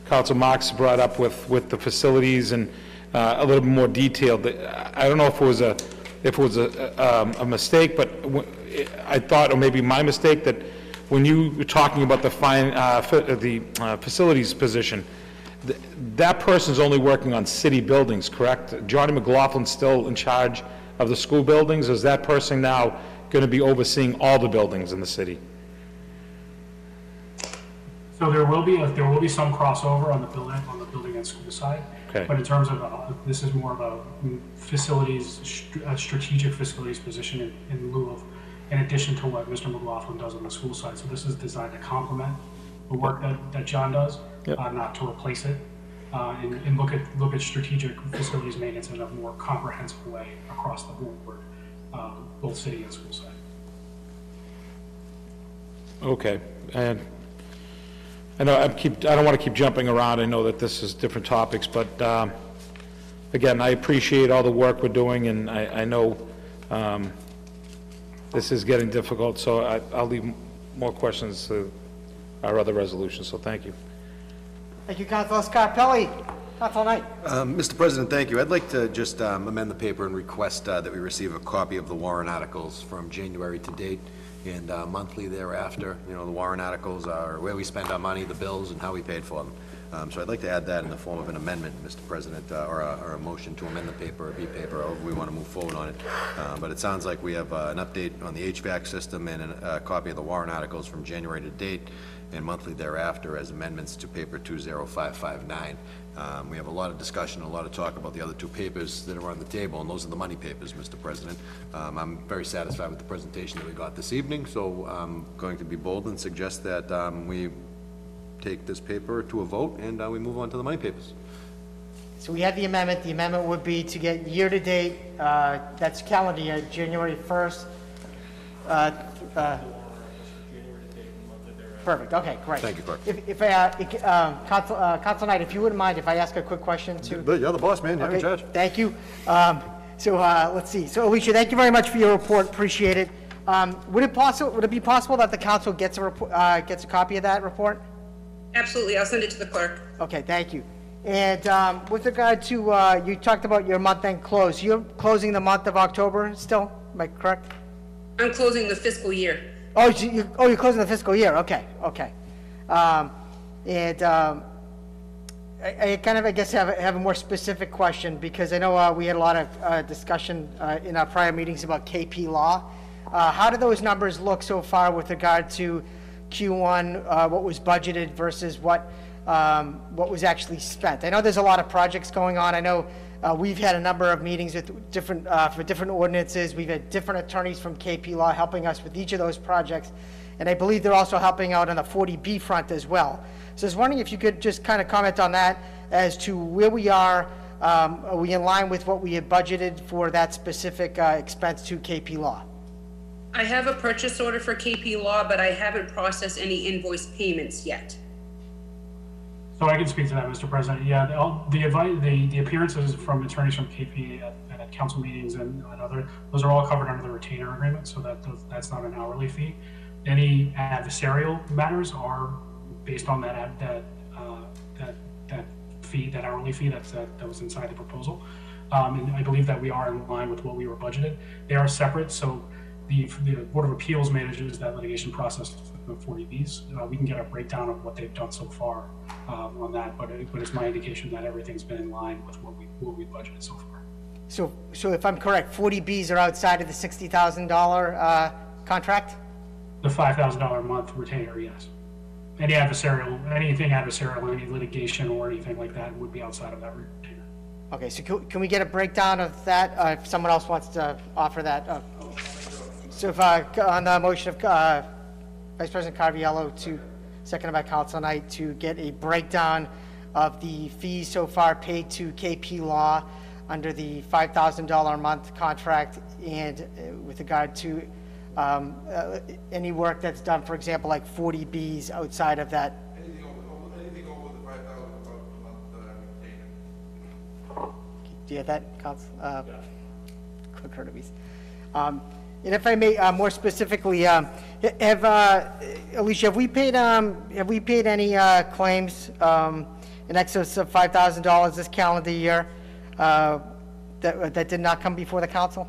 Council Marks brought up with, with the facilities and uh, a little bit more detailed. I don't know if it was a, if it was a, um, a mistake, but w- I thought, or maybe my mistake, that when you were talking about the fine, uh, fa- the uh, facilities position, th- that person's only working on city buildings, correct? Johnny McLaughlin's still in charge of the school buildings? Is that person now going to be overseeing all the buildings in the city? So there will be, a- there will be some crossover on the building, on the building and school side. Okay. But in terms of, uh, this is more of a mm, facilities, str- a strategic facilities position in- in lieu of, in addition to what Mr. McLaughlin does on the school side. So this is designed to complement the work that, that John does, Yep. uh, not to replace it. Uh, and, and look at, look at strategic facilities maintenance in a more comprehensive way across the board, uh, both city and school side. Okay, and I know, I keep, I don't want to keep jumping around, I know that this is different topics, but, um, again, I appreciate all the work we're doing, and I, I know, um, this is getting difficult, so I, I'll leave more questions to our other resolutions, so thank you. Thank you, Councilor Scarpelli. Councilor Knight. Um, Mr. President, thank you. I'd like to just um, amend the paper and request uh, that we receive a copy of the warrant articles from January to date and uh, monthly thereafter. You know, the warrant articles are where we spend our money, the bills, and how we paid for them. Um, So I'd like to add that in the form of an amendment, Mr. President, uh, or a, or a motion to amend the paper, or B-paper, however we want to move forward on it. Uh, But it sounds like we have uh, an update on the HVAC system and a a copy of the warrant articles from January to date and monthly thereafter as amendments to paper 20559. Um, We have a lot of discussion, a lot of talk about the other two papers that are on the table, and those are the money papers, Mr. President. Um, I'm very satisfied with the presentation that we got this evening, so I'm going to be bold and suggest that um, we take this paper to a vote, and uh, we move on to the money papers. So we have the amendment. The amendment would be to get year-to-date, uh, that's calendar year, January 1st. uh, uh, Perfect, okay, great. Thank you, Clerk. If, if, uh, it- um, Council, uh, Council Knight, if you wouldn't mind if I ask a quick question too? But you're the boss, man, you're in Okay, charge. Thank you. Um, So, uh, let's see. So Alicia, thank you very much for your report, appreciate it. Um, Would it possible, would it be possible that the council gets a, report- uh, gets a copy of that report? Absolutely, I'll send it to the clerk. Okay, thank you. And um, with regard to, uh, you talked about your month-end close. You're closing the month of October still, am I correct? I'm closing the fiscal year. Oh, you- oh, you're closing the fiscal year, okay, okay. Um, And um, I I kind of, I guess, have, have a more specific question, because I know uh, we had a lot of uh, discussion uh, in our prior meetings about KP Law. Uh, How do those numbers look so far with regard to Q1, uh, what was budgeted versus what, um, what was actually spent? I know there's a lot of projects going on, I know uh, we've had a number of meetings with different, uh, for different ordinances, we've had different attorneys from KP Law helping us with each of those projects, and I believe they're also helping out on the 40B front as well. So I was wondering if you could just kind of comment on that as to where we are, um, are we in line with what we had budgeted for that specific uh, expense to KP Law? I have a purchase order for KP Law, but I haven't processed any invoice payments yet. So I can speak to that, Mr. President. Yeah, the, the advice, the, the appearances from attorneys from KP at, at council meetings and, and other, those are all covered under the retainer agreement, so that, that's not an hourly fee. Any adversarial matters are based on that, that, uh, that, that fee, that hourly fee that's, that, that was inside the proposal. Um, and I believe that we are in line with what we were budgeted. They are separate, so the, the Board of Appeals manages that litigation process for 40Bs. Uh, we can get a breakdown of what they've done so far, um, on that, but it, but it's my indication that everything's been in line with what we, what we budgeted so far. So, so if I'm correct, 40Bs are outside of the $60,000 uh, contract? The $5,000 a month retainer, yes. Any adversarial, anything adversarial, any litigation or anything like that would be outside of that retainer. Okay, so can, can we get a breakdown of that, uh, if someone else wants to offer that? uh, So if, uh, on the motion of, uh, Vice President Caraviello to, seconded by Council Knight, to get a breakdown of the fees so far paid to KP Law under the $5,000 a month contract and uh, with regard to, um, uh, any work that's done, for example, like 40Bs outside of that Anything over, anything over the five thousand a month. Do you have that, Counsel? uh, Clerk Hurtubise? Um And if I may, uh, more specifically, um, have, uh, Alicia, have we paid, um, have we paid any uh, claims um, in excess of $5,000 this calendar year uh, that that did not come before the council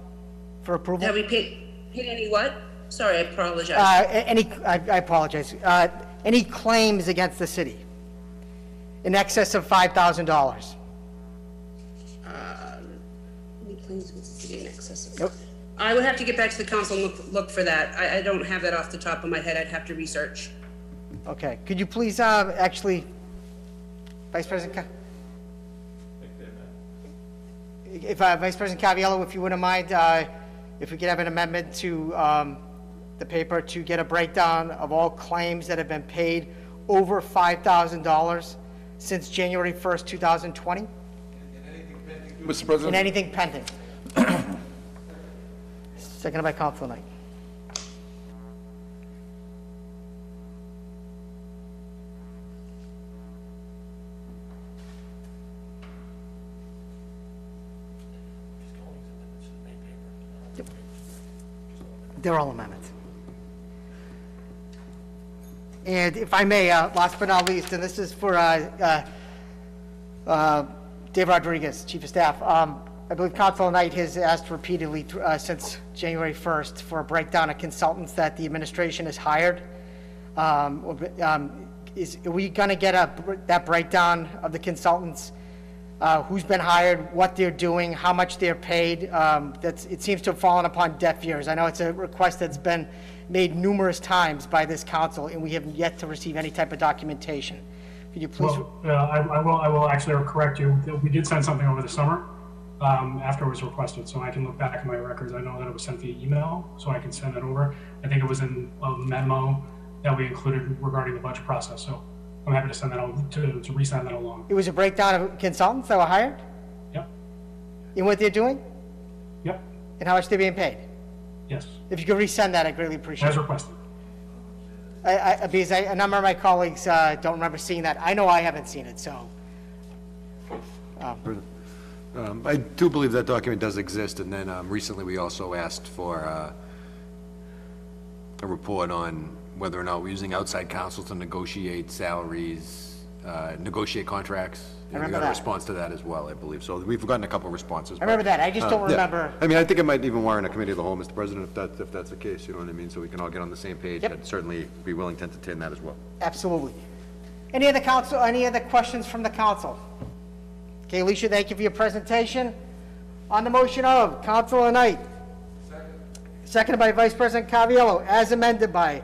for approval? Have we paid, paid any what? Sorry, I apologize. Uh, a- Any, I I apologize, Uh, any claims against the city in excess of $5,000? Any I would have to get back to the council and look, look for that. I, I don't have that off the top of my head. I'd have to research. Okay, could you please, uh, actually, Vice President, Ca- if, uh, Vice President Caraviello, if you wouldn't mind, uh, if we could have an amendment to, um, the paper to get a breakdown of all claims that have been paid over five thousand dollars since January first, two thousand twenty, Mr. and President, anything pending. Seconded by Council Knight. They're all amendments. And if I may, uh, last but not least, and this is for uh, uh, uh Dave Rodriguez, Chief of Staff. Um, I believe Council Knight has asked repeatedly uh, since January 1st for a breakdown of consultants that the administration has hired. Um, um, Is, are we going to get a, that breakdown of the consultants? uh, Who's been hired, what they're doing, how much they're paid? Um, That's, it seems to have fallen upon deaf ears. I know it's a request that's been made numerous times by this council, and we have yet to receive any type of documentation. Could you please? Well, uh, I, I will, I will actually correct you. We did send something over the summer, um, after it was requested, so I can look back at my records. I know that it was sent via email, so I can send it over. I think it was in a memo that we included regarding the budget process, so I'm happy to send that, al- to, to resend that along. It was a breakdown of consultants that were hired Yep, and what they're doing yep, and how much they're being paid. yes, If you could resend that, I'd greatly appreciate it. as it. requested. I, I, because I, a number of my colleagues, uh, don't remember seeing that. I know I haven't seen it, so. Um, I do believe that document does exist, and then um, recently we also asked for uh, a report on whether or not we're using outside counsel to negotiate salaries, uh, negotiate contracts. And remember We got that. a response to that as well, I believe. So we've gotten a couple of responses. I remember that. I just don't Uh, yeah. remember- I mean, I think it might even warrant a committee of the whole, Mr. President, if that's, if that's the case, you know what I mean? So we can all get on the same page. Yep. I'd certainly be willing to entertain that as well. Absolutely. Any other council, any other questions from the council? Okay, Alicia, thank you for your presentation. On the motion of Councilor Knight. Seconded by Vice President Caraviello, as amended by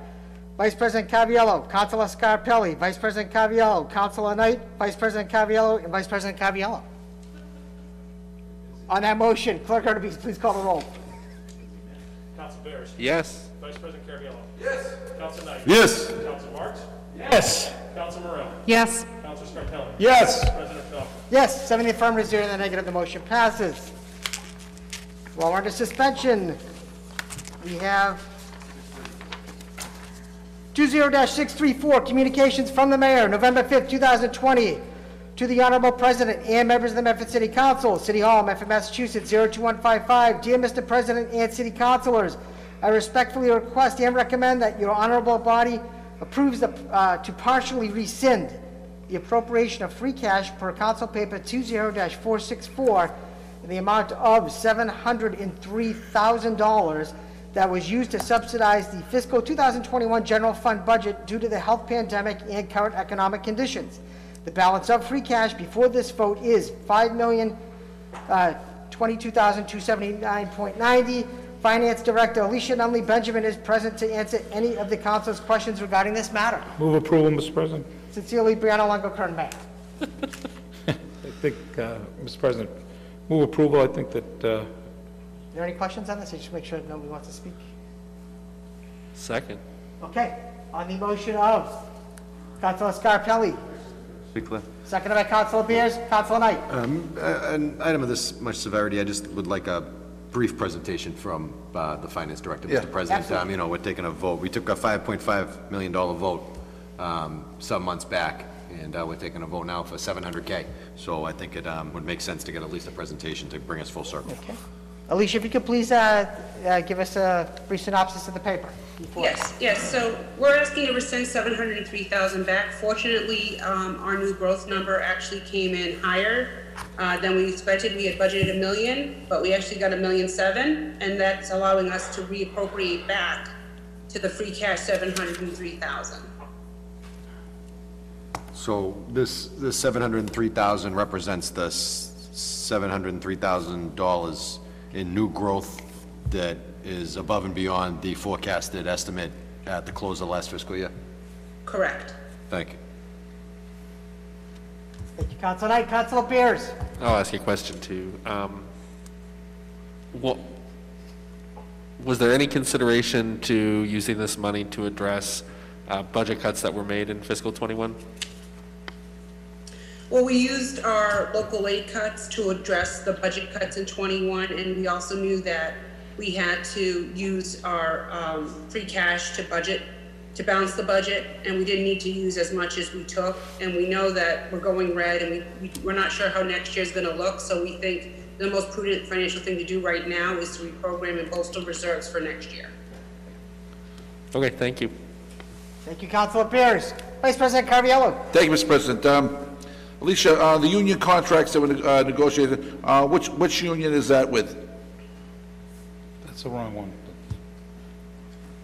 Vice President Caraviello, Councilor Scarpelli, Vice President Caraviello, Councilor Knight, Vice President Caraviello, and Vice President Caraviello. On that motion, Clerk Artides, please call the roll. Council Bears. Yes. Vice President Caraviello. Yes. Council Knight. Yes. Council Marks. Yes. Council Morell. Yes. Council Scarpelli. Yes. President Phelps. Yes, seven in the affirmative, zero in the negative, the motion passes. While we're under suspension, we have 20-634, communications from the mayor, November 5th, 2020, to the honorable president and members of the Medford City Council, City Hall, Medford, Massachusetts, 02155. Dear Mr. President and city councilors, I respectfully request and recommend that your honorable body approves the, uh, to partially rescind the appropriation of free cash per council paper 20-464 in the amount of $703,000 that was used to subsidize the fiscal 2021 general fund budget due to the health pandemic and current economic conditions. The balance of free cash before this vote is $5,022,279.90. Finance Director Alicia Nunley Benjamin is present to answer any of the council's questions regarding this matter. Move approval, Mr. President. Sincerely, Breanna Lungo Koehn, Mayor. I think, uh, Mr. President, move approval. I think that, uh, Are there any questions on this? I just make sure nobody wants to speak. Second. Okay, on the motion of Councilor Scarpelli, Be clear. seconded by Councilor Bears, Councilor Knight. Uh, An item of this much severity, I just would like a brief presentation from uh, the finance director, Mr. President. absolutely. Um, You know, we're taking a vote, we took a $5.5 million vote um, some months back, and uh, we're taking a vote now for 700K. So I think it um, would make sense to get at least a presentation to bring us full circle. Okay. Alicia, if you could please uh, uh, give us a brief synopsis of the paper. before- Yes, yes, so we're asking to rescind seven hundred and three thousand back. Fortunately, um, our new growth number actually came in higher, uh, than we expected. We had budgeted a million, but we actually got a million seven, and that's allowing us to reappropriate back to the free cash seven hundred and three thousand. So this, this 703,000 represents the s- $703,000 in new growth that is above and beyond the forecasted estimate at the close of last fiscal year? Correct. Thank you. Thank you, Councilor Knight. Councilor Bears. I'll ask you a question too. Um, What, was there any consideration to using this money to address uh, budget cuts that were made in fiscal '21? Well, we used our local aid cuts to address the budget cuts in '21, and we also knew that we had to use our um, free cash to budget, to balance the budget, and we didn't need to use as much as we took. And we know that we're going red, and we- we, we're not sure how next year's gonna look, so we think the most prudent financial thing to do right now is to reprogram and bolster reserves for next year. Okay, thank you. Thank you, Councilor Bears. Vice President Caraviello. Thank you, Mr. President. Um, Alicia, uh, the union contracts that were uh, negotiated, uh, which, which union is that with? That's the wrong one.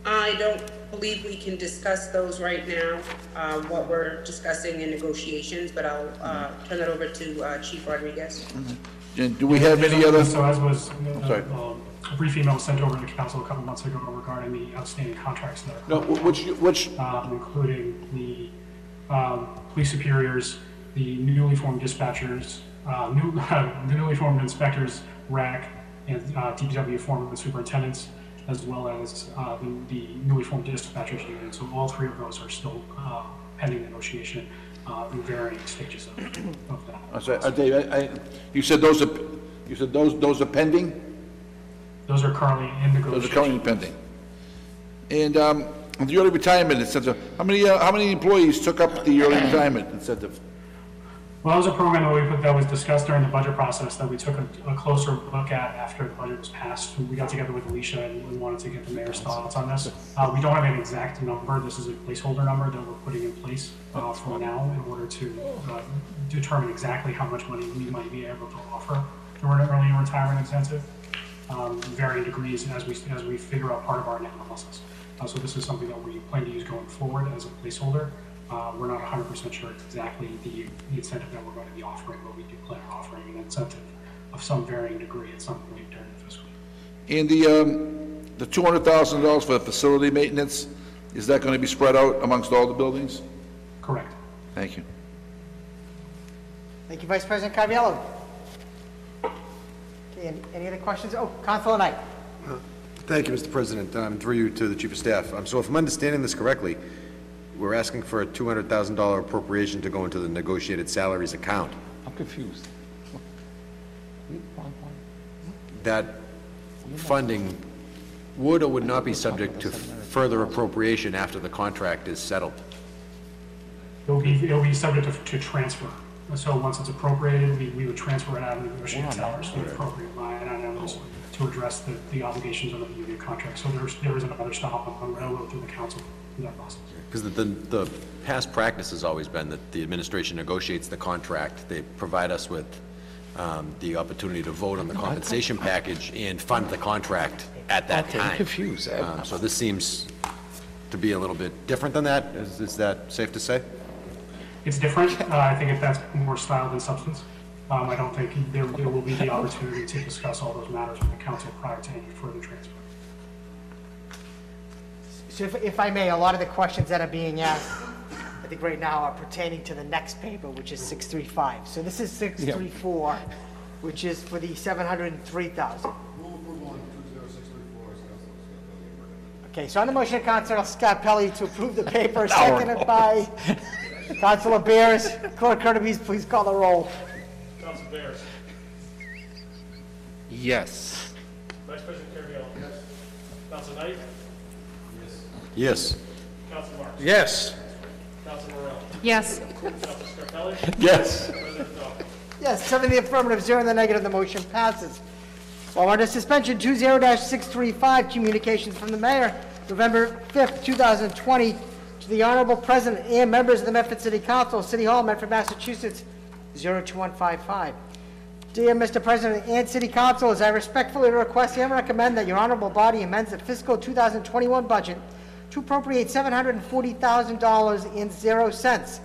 I don't believe we can discuss those right now, uh, what we're discussing in negotiations, but I'll uh, turn that over to uh, Chief Rodriguez. And do we have any other? So as was, uh, sorry. um, a brief email sent over to council a couple months ago regarding the outstanding contracts that are No, wh- which, which, um, including the um, police superiors, the newly formed dispatchers, uh, new, the *laughs* newly formed inspectors, RAC, and uh, DPW foreman superintendents, as well as uh, the the newly formed dispatchers union. So all three of those are still uh, pending negotiation uh, in varying stages of of that. I'm sorry, uh, Dave, I, I- you said those are, you said those, those are pending? Those are currently in negotiation. Those are currently pending. And, um, the early retirement incentive, how many, uh, how many employees took up the early retirement incentive? Well, that was a program that we put, that was discussed during the budget process, that we took a, a closer look at after the budget was passed. We got together with Alicia and we wanted to get the mayor's thoughts on this. Uh, we don't have an exact number, this is a placeholder number that we're putting in place, uh, for now in order to, uh, determine exactly how much money we might be able to offer during an early retirement incentive, um, in varying degrees as we, as we figure out part of our analysis. Uh, so this is something that we plan to use going forward as a placeholder. Uh, we're not hundred percent sure exactly the, the incentive that we're going to be offering, but we do plan on offering an incentive of some varying degree at some point during the fiscal year. And the, um, the two hundred thousand dollars for facility maintenance, is that gonna be spread out amongst all the buildings? Correct. Thank you. Thank you, Vice President Caraviello. Okay, any- any other questions? Oh, Councilor Knight. Thank you, Mr. President. Um, Through you to the Chief of Staff. Um, So if I'm understanding this correctly, we're asking for a $200,000 appropriation to go into the negotiated salaries account. I'm confused. That funding would or would not be subject to further appropriation after the contract is settled? It'll be, it'll be subject to, to transfer. So once it's appropriated, we, we would transfer it out of the negotiated salaries to the appropriate line items to address the, the obligations under the union contract. So there's, there is another stop on the railroad through the council in that process. Because the, the the past practice has always been that the administration negotiates the contract, they provide us with um, the opportunity to vote on the compensation package and fund the contract at that Okay, I'm time. confused. I- Um, So this seems to be a little bit different than that, is, is that safe to say? It's different. Uh, I think if that's more style than substance. Um, I don't think there, there will be the opportunity to discuss all those matters with the council prior to any further transfer. So if, if I may, a lot of the questions that are being asked, I think right now are pertaining to the next paper, which is 635. So this is 634, which is for the 703,000. Okay, so on the motion of Councilor Scarpelli to approve the paper, *laughs* seconded by Councilor Bears. Clerk Kirby, please call the roll. Council Bears. Yes. Vice President Caraviello. Yes. Council Knight. Yes. Council Marks. Yes. Council Morell. Yes. Council Scarpelli. Yes. President Dodd. Yes, seven in the affirmative, zero in the negative, the motion passes. While under suspension, 20-635, communications from the mayor, November 5th, 2020, to the honorable president and members of the Medford City Council, City Hall, Medford, Massachusetts, 02155. Dear Mr. President and City Council, as I respectfully request and recommend that your honorable body amends the fiscal 2021 budget to appropriate $740,000 in zero cents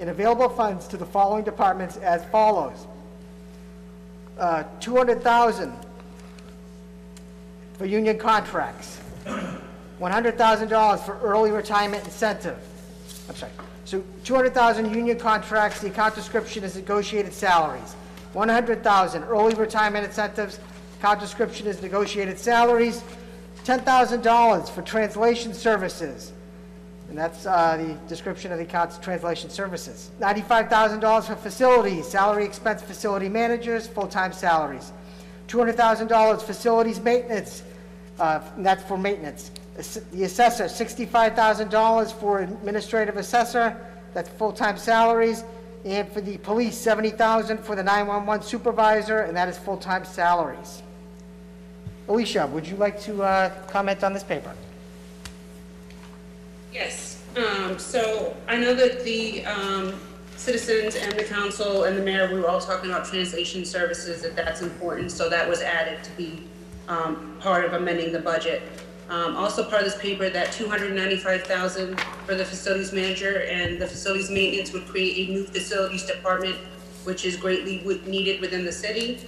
in available funds to the following departments as follows. Uh, 200,000 for union contracts, $100,000 for early retirement incentive. I'm sorry. So 200,000 union contracts, the account description is negotiated salaries. 100,000 early retirement incentives, account description is negotiated salaries. $10,000 for translation services, and that's uh, the description of the account's translation services. $95,000 for facilities, salary expense facility managers, full-time salaries. $200,000 facilities maintenance, uh, that's for maintenance. The assessor, $65,000 for administrative assessor, that's full-time salaries. And for the police, $70,000 for the 911 supervisor, and that is full-time salaries. Alicia, would you like to uh, comment on this paper? Yes, um, so I know that the, um, citizens and the council and the mayor, we were all talking about translation services, that that's important, so that was added to be, um, part of amending the budget. Um, also part of this paper, that two hundred ninety-five thousand for the facilities manager and the facilities maintenance would create a new facilities department, which is greatly needed within the city.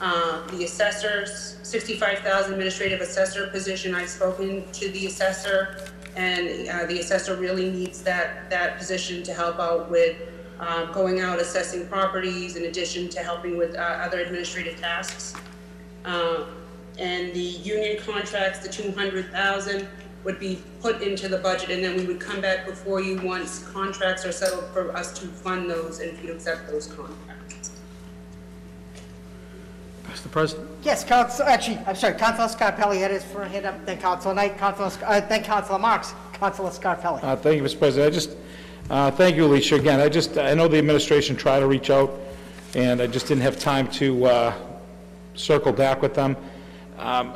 Uh, the assessors, sixty-five thousand administrative assessor position, I've spoken to the assessor, and, uh, the assessor really needs that, that position to help out with, uh, going out assessing properties in addition to helping with, uh, other administrative tasks. Uh, and the union contracts, the two hundred thousand, would be put into the budget, and then we would come back before you once contracts are settled for us to fund those and you accept those contracts. Mr. President? Yes, Council, actually, I'm sorry, Councilor Scarpelli had his for hand up, then Councilor Knight, Councilor, Sc- uh, then Councilor Marks, Councilor Scarpelli. Uh, Thank you, Mr. President. I just, uh, thank you, Alicia, again. I just, I know the administration tried to reach out, and I just didn't have time to uh, circle back with them. Um,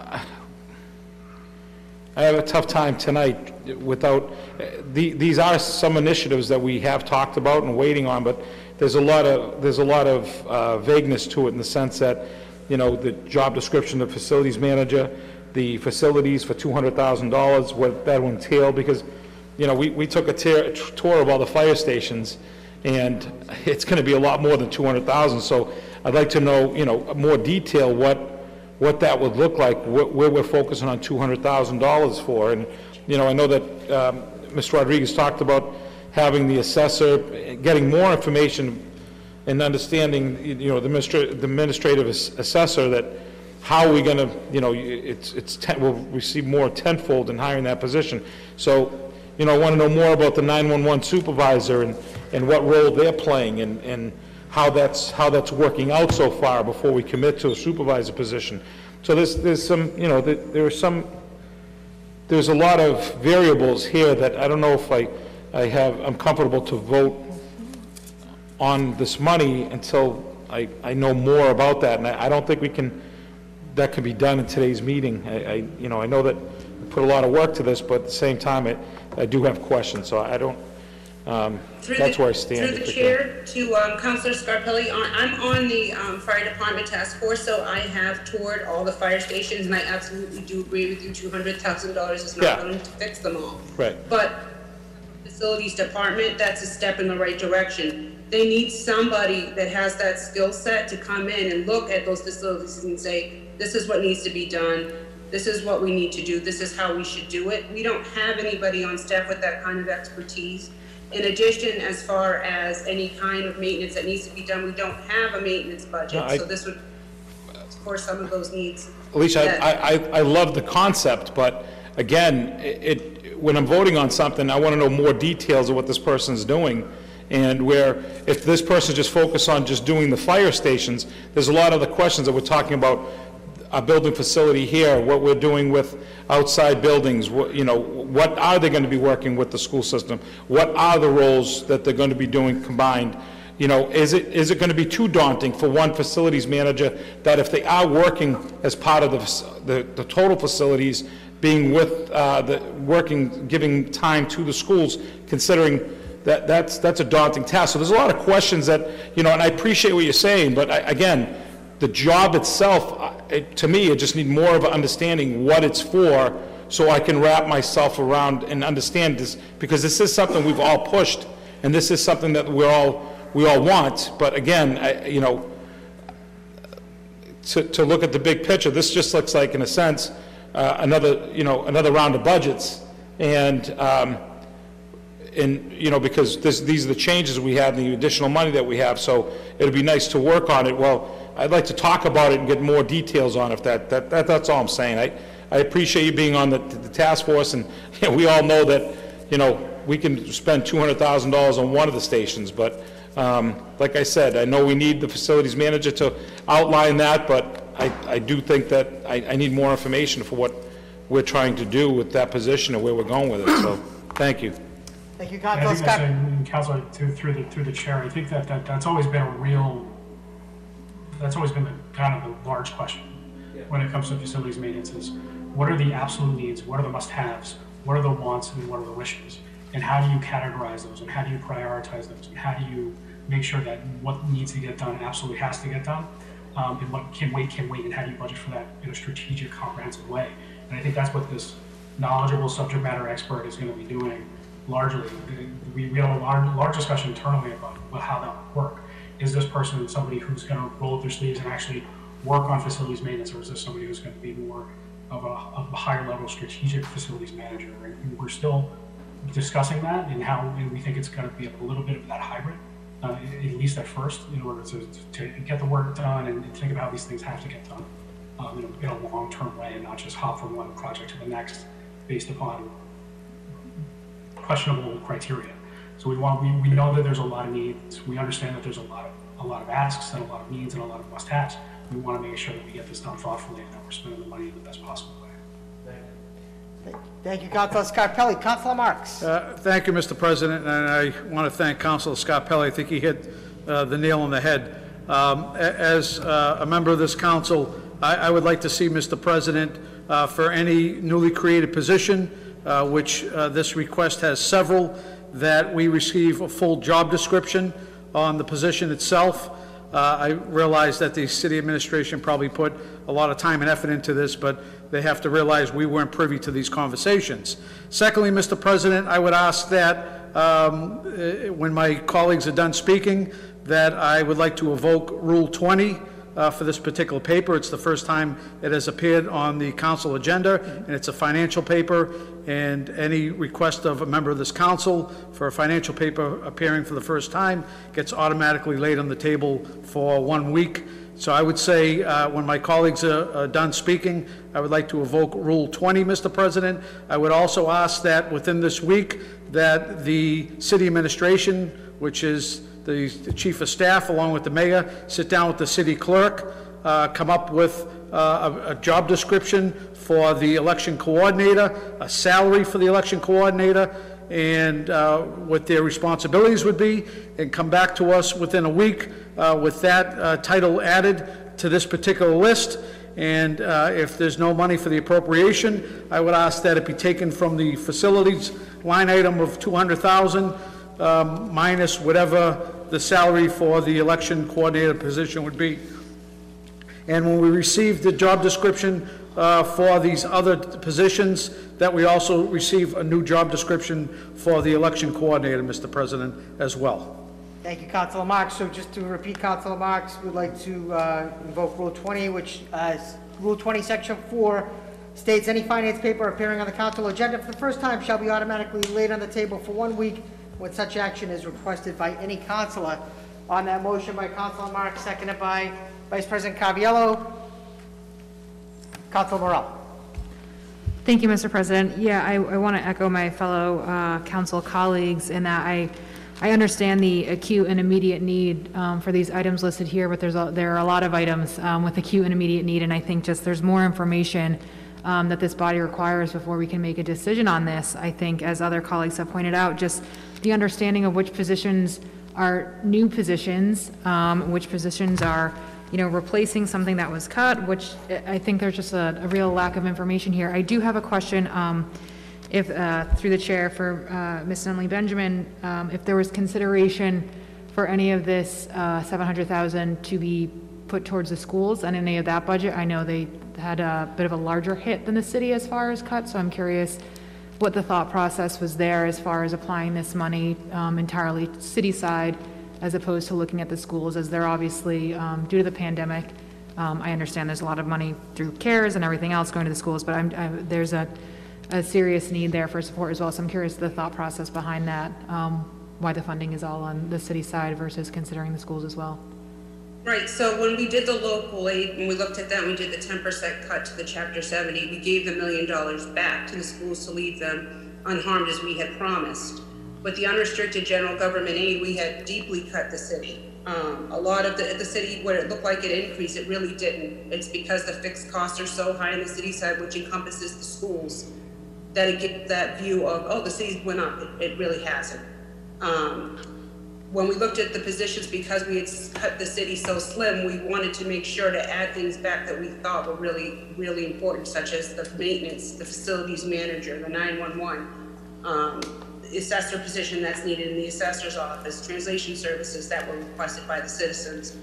I have a tough time tonight without, the- these are some initiatives that we have talked about and waiting on, but there's a lot of, there's a lot of uh, vagueness to it in the sense that, you know, the job description of facilities manager, the facilities for $200,000, what that will entail, because, you know, we, we took a tear- tour of all the fire stations, and it's going to be a lot more than 200,000, so I'd like to know, you know, more detail what, what that would look like, wh- where we're focusing on $200,000 for. And, you know, I know that um, Mr. Rodriguez talked about having the assessor, getting more information and understanding, you know, the administra- the administrative ass- assessor, that how are we going to, you know, it's, it's, ten- we'll receive more tenfold in hiring that position. So, you know, I want to know more about the 911 supervisor and, and what role they're playing and, and how that's, how that's working out so far before we commit to a supervisor position. So there's, there's some, you know, there are some, there's a lot of variables here that I don't know if I, I have, I'm comfortable to vote on this money until I, I know more about that. And I, I don't think we can, that can be done in today's meeting. I, I, you know, I know that we put a lot of work to this, but at the same time, I, I do have questions, so I don't, um, Through that's the- where I stand. Through the if I can. chair to um, Councilor Scarpelli, on- I'm on the um, fire department task force, so I have toured all the fire stations, and I absolutely do agree with you, two hundred thousand dollars is Yeah. not going to fix them all. Right. But facilities department, that's a step in the right direction. They need somebody that has that skill set to come in and look at those facilities and say, this is what needs to be done, this is what we need to do, this is how we should do it. We don't have anybody on staff with that kind of expertise. In addition, as far as any kind of maintenance that needs to be done, we don't have a maintenance No, budget, I- so this would, for some of those needs. Alicia, that- I, I, I love the concept, but again, it, when I'm voting on something, I want to know more details of what this person's doing. And where, if this person just focused on just doing the fire stations, there's a lot of the questions that we're talking about, a building facility here, what we're doing with outside buildings, what, you know, what are they going to be working with the school system? What are the roles that they're going to be doing combined? You know, is it, is it going to be too daunting for one facilities manager that if they are working as part of the, the, the total facilities, being with, uh, the, working, giving time to the schools, considering that, that's, that's a daunting task. So there's a lot of questions that, you know, and I appreciate what you're saying, but I, again, the job itself, it, to me, I just need more of an understanding what it's for, so I can wrap myself around and understand this, because this is something we've all pushed, and this is something that we're all, we all want, but again, I, you know, to, to look at the big picture, this just looks like, in a sense, uh, another, you know, another round of budgets, and, um, and, you know, because this, these are the changes we have, the additional money that we have, so it'd be nice to work on it. Well, I'd like to talk about it and get more details on it, that, that, that- that's all I'm saying. I, I appreciate you being on the, the task force, and, *laughs* you know, we all know that, you know, we can spend $200,000 on one of the stations, but, um, like I said, I know we need the facilities manager to outline that, but I, I do think that I, I need more information for what we're trying to do with that position and where we're going with it, so, thank you. Thank you, I Councilor think that's, Scarpelli. and Counselor, through, through the, through the chair, I think that, that, that's always been a real, that's always been the, kind of the large question when it comes to facilities maintenance is, what are the absolute needs, what are the must-haves? what are the wants and what are the wishes? And how do you categorize those and how do you prioritize those? And how do you make sure that what needs to get done absolutely has to get done? Um, and what can wait, can wait, and how do you budget for that in a strategic, comprehensive way? And I think that's what this knowledgeable subject matter expert is gonna be doing largely. We, we have a large, large discussion internally about how that would work. Is this person somebody who's gonna roll up their sleeves and actually work on facilities maintenance, or is this somebody who's gonna be more of a, of a higher level strategic facilities manager? And we're still discussing that and how, and we think it's gonna be a little bit of that hybrid, uh, at least at first, in order to, to get the work done and think about how these things have to get done um, in a, a long-term way and not just hop from one project to the next based upon questionable criteria. So we want, we, we know that there's a lot of needs. We understand that there's a lot of, a lot of asks and a lot of needs and a lot of must-haves. We want to make sure that we get this done thoughtfully and that we're spending the money in the best possible way. Thank you, Councilor Scarpelli. Councilor Marks? Uh, Thank you, Mr. President, and I want to thank Councilor Scarpelli. I think he hit uh, the nail on the head. Um, As uh, a member of this council, I I would like to see, Mr. President, uh, for any newly created position, uh, which uh, this request has several, that we receive a full job description on the position itself. Uh, I realize that the city administration probably put a lot of time and effort into this, but they have to realize we weren't privy to these conversations. Secondly, Mr. President, I would ask that, um, eh, when my colleagues are done speaking, that I would like to evoke Rule 20 uh, for this particular paper. It's the first time it has appeared on the council agenda, and it's a financial paper, and any request of a member of this council for a financial paper appearing for the first time gets automatically laid on the table for one week. So I would say, uh, when my colleagues are are done speaking, I would like to evoke Rule 20, Mr. President. I would also ask that within this week, that the city administration, which is the chief of staff, along with the mayor, sit down with the city clerk, uh, come up with uh, a a job description for the election coordinator, a salary for the election coordinator, and uh, what their responsibilities would be, and come back to us within a week uh, with that uh, title added to this particular list. And uh, if there's no money for the appropriation, I would ask that it be taken from the facilities line item of 200,000 um, minus whatever the salary for the election coordinator position would be. And when we receive the job description uh, for these other positions, that we also receive a new job description for the election coordinator, Mr. President, as well. Thank you, Councilor Marks. So just to repeat, Councilor Marks, we'd like to uh, invoke Rule 20, which, uh, Rule 20, Section 4 states, "Any finance paper appearing on the council agenda for the first time shall be automatically laid on the table for one week when such action is requested by any councilor." On that motion by Councilor Mark, seconded by Vice President Caraviello. Councilor Morell. Thank you, Mr. President. Yeah, I, I want to echo my fellow uh, council colleagues in that I, I understand the acute and immediate need um, for these items listed here, but there's, a- there are a lot of items um, with acute and immediate need, and I think just there's more information um, that this body requires before we can make a decision on this. I think, as other colleagues have pointed out, just the understanding of which positions are new positions, um, which positions are you know, replacing something that was cut, which I think there's just a, a real lack of information here. I do have a question, um, if, uh, through the chair for, uh, Ms. Nunley Benjamin, um, if there was consideration for any of this, uh, seven hundred thousand to be put towards the schools and any of that budget. I know they had a bit of a larger hit than the city as far as cuts, so I'm curious what the thought process was there as far as applying this money, um, entirely city side as opposed to looking at the schools, as they're obviously, um, due to the pandemic, um, I understand there's a lot of money through CARES and everything else going to the schools, but I'm, I- there's a, a serious need there for support as well, so I'm curious the thought process behind that, um, why the funding is all on the city side versus considering the schools as well. Right, so when we did the local aid, when we looked at that, we did the ten percent cut to the chapter seventy, we gave the million dollars back to the schools to leave them unharmed as we had promised. With the unrestricted general government aid, we had deeply cut the city. Um, a lot of the, the city, where it looked like it increased, it really didn't. It's because the fixed costs are so high on the city side, which encompasses the schools, that it gives that view of, oh, the city went up, it, it really hasn't. Um, when we looked at the positions, because we had cut the city so slim, we wanted to make sure to add things back that we thought were really, really important, such as the maintenance, the facilities manager, the 911, um, assessor position that's needed in the assessor's office, translation services that were requested by the citizens.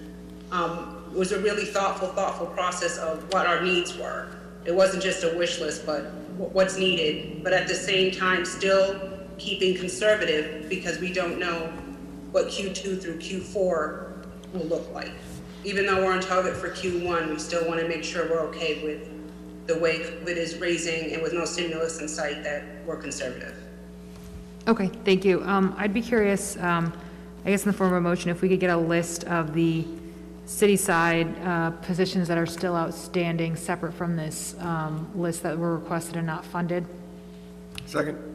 Um, It was a really thoughtful, thoughtful process of what our needs were. It wasn't just a wish list, but wh- what's needed, but at the same time, still keeping conservative because we don't know what Q2 through Q4 will look like. Even though we're on target for Q1, we still want to make sure we're okay with the way COVID is raising and with no stimulus in sight, that we're conservative. Okay, thank you. Um, I'd be curious, um, I guess in the form of a motion, if we could get a list of the city side uh, positions that are still outstanding, separate from this um, list that were requested and not funded? Second.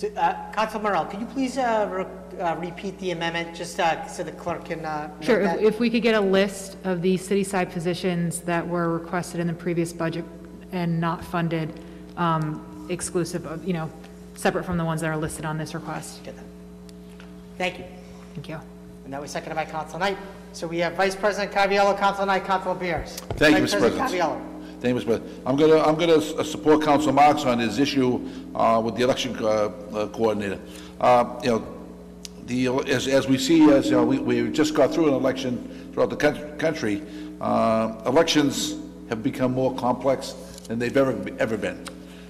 So, uh, Council Morell, could you please uh, re- uh, repeat the amendment, just uh, so the clerk can uh, note Sure, that? if, if we could get a list of the city side positions that were requested in the previous budget and not funded, um, exclusive of, you know, separate from the ones that are listed on this request. Get that. Thank you. Thank you. And that was seconded by Council Knight. So we have Vice President Caraviello, Council Knight, Council Bears. Thank you, Vice Mr. President. Caraviello. Thank you, President. I'm gonna, I'm gonna support Council Marks on his issue uh, with the election uh, uh, coordinator. Uh, You know, the, as, as we see, as, you know, we, we just got through an election throughout the country, uh, elections have become more complex than they've ever, ever been.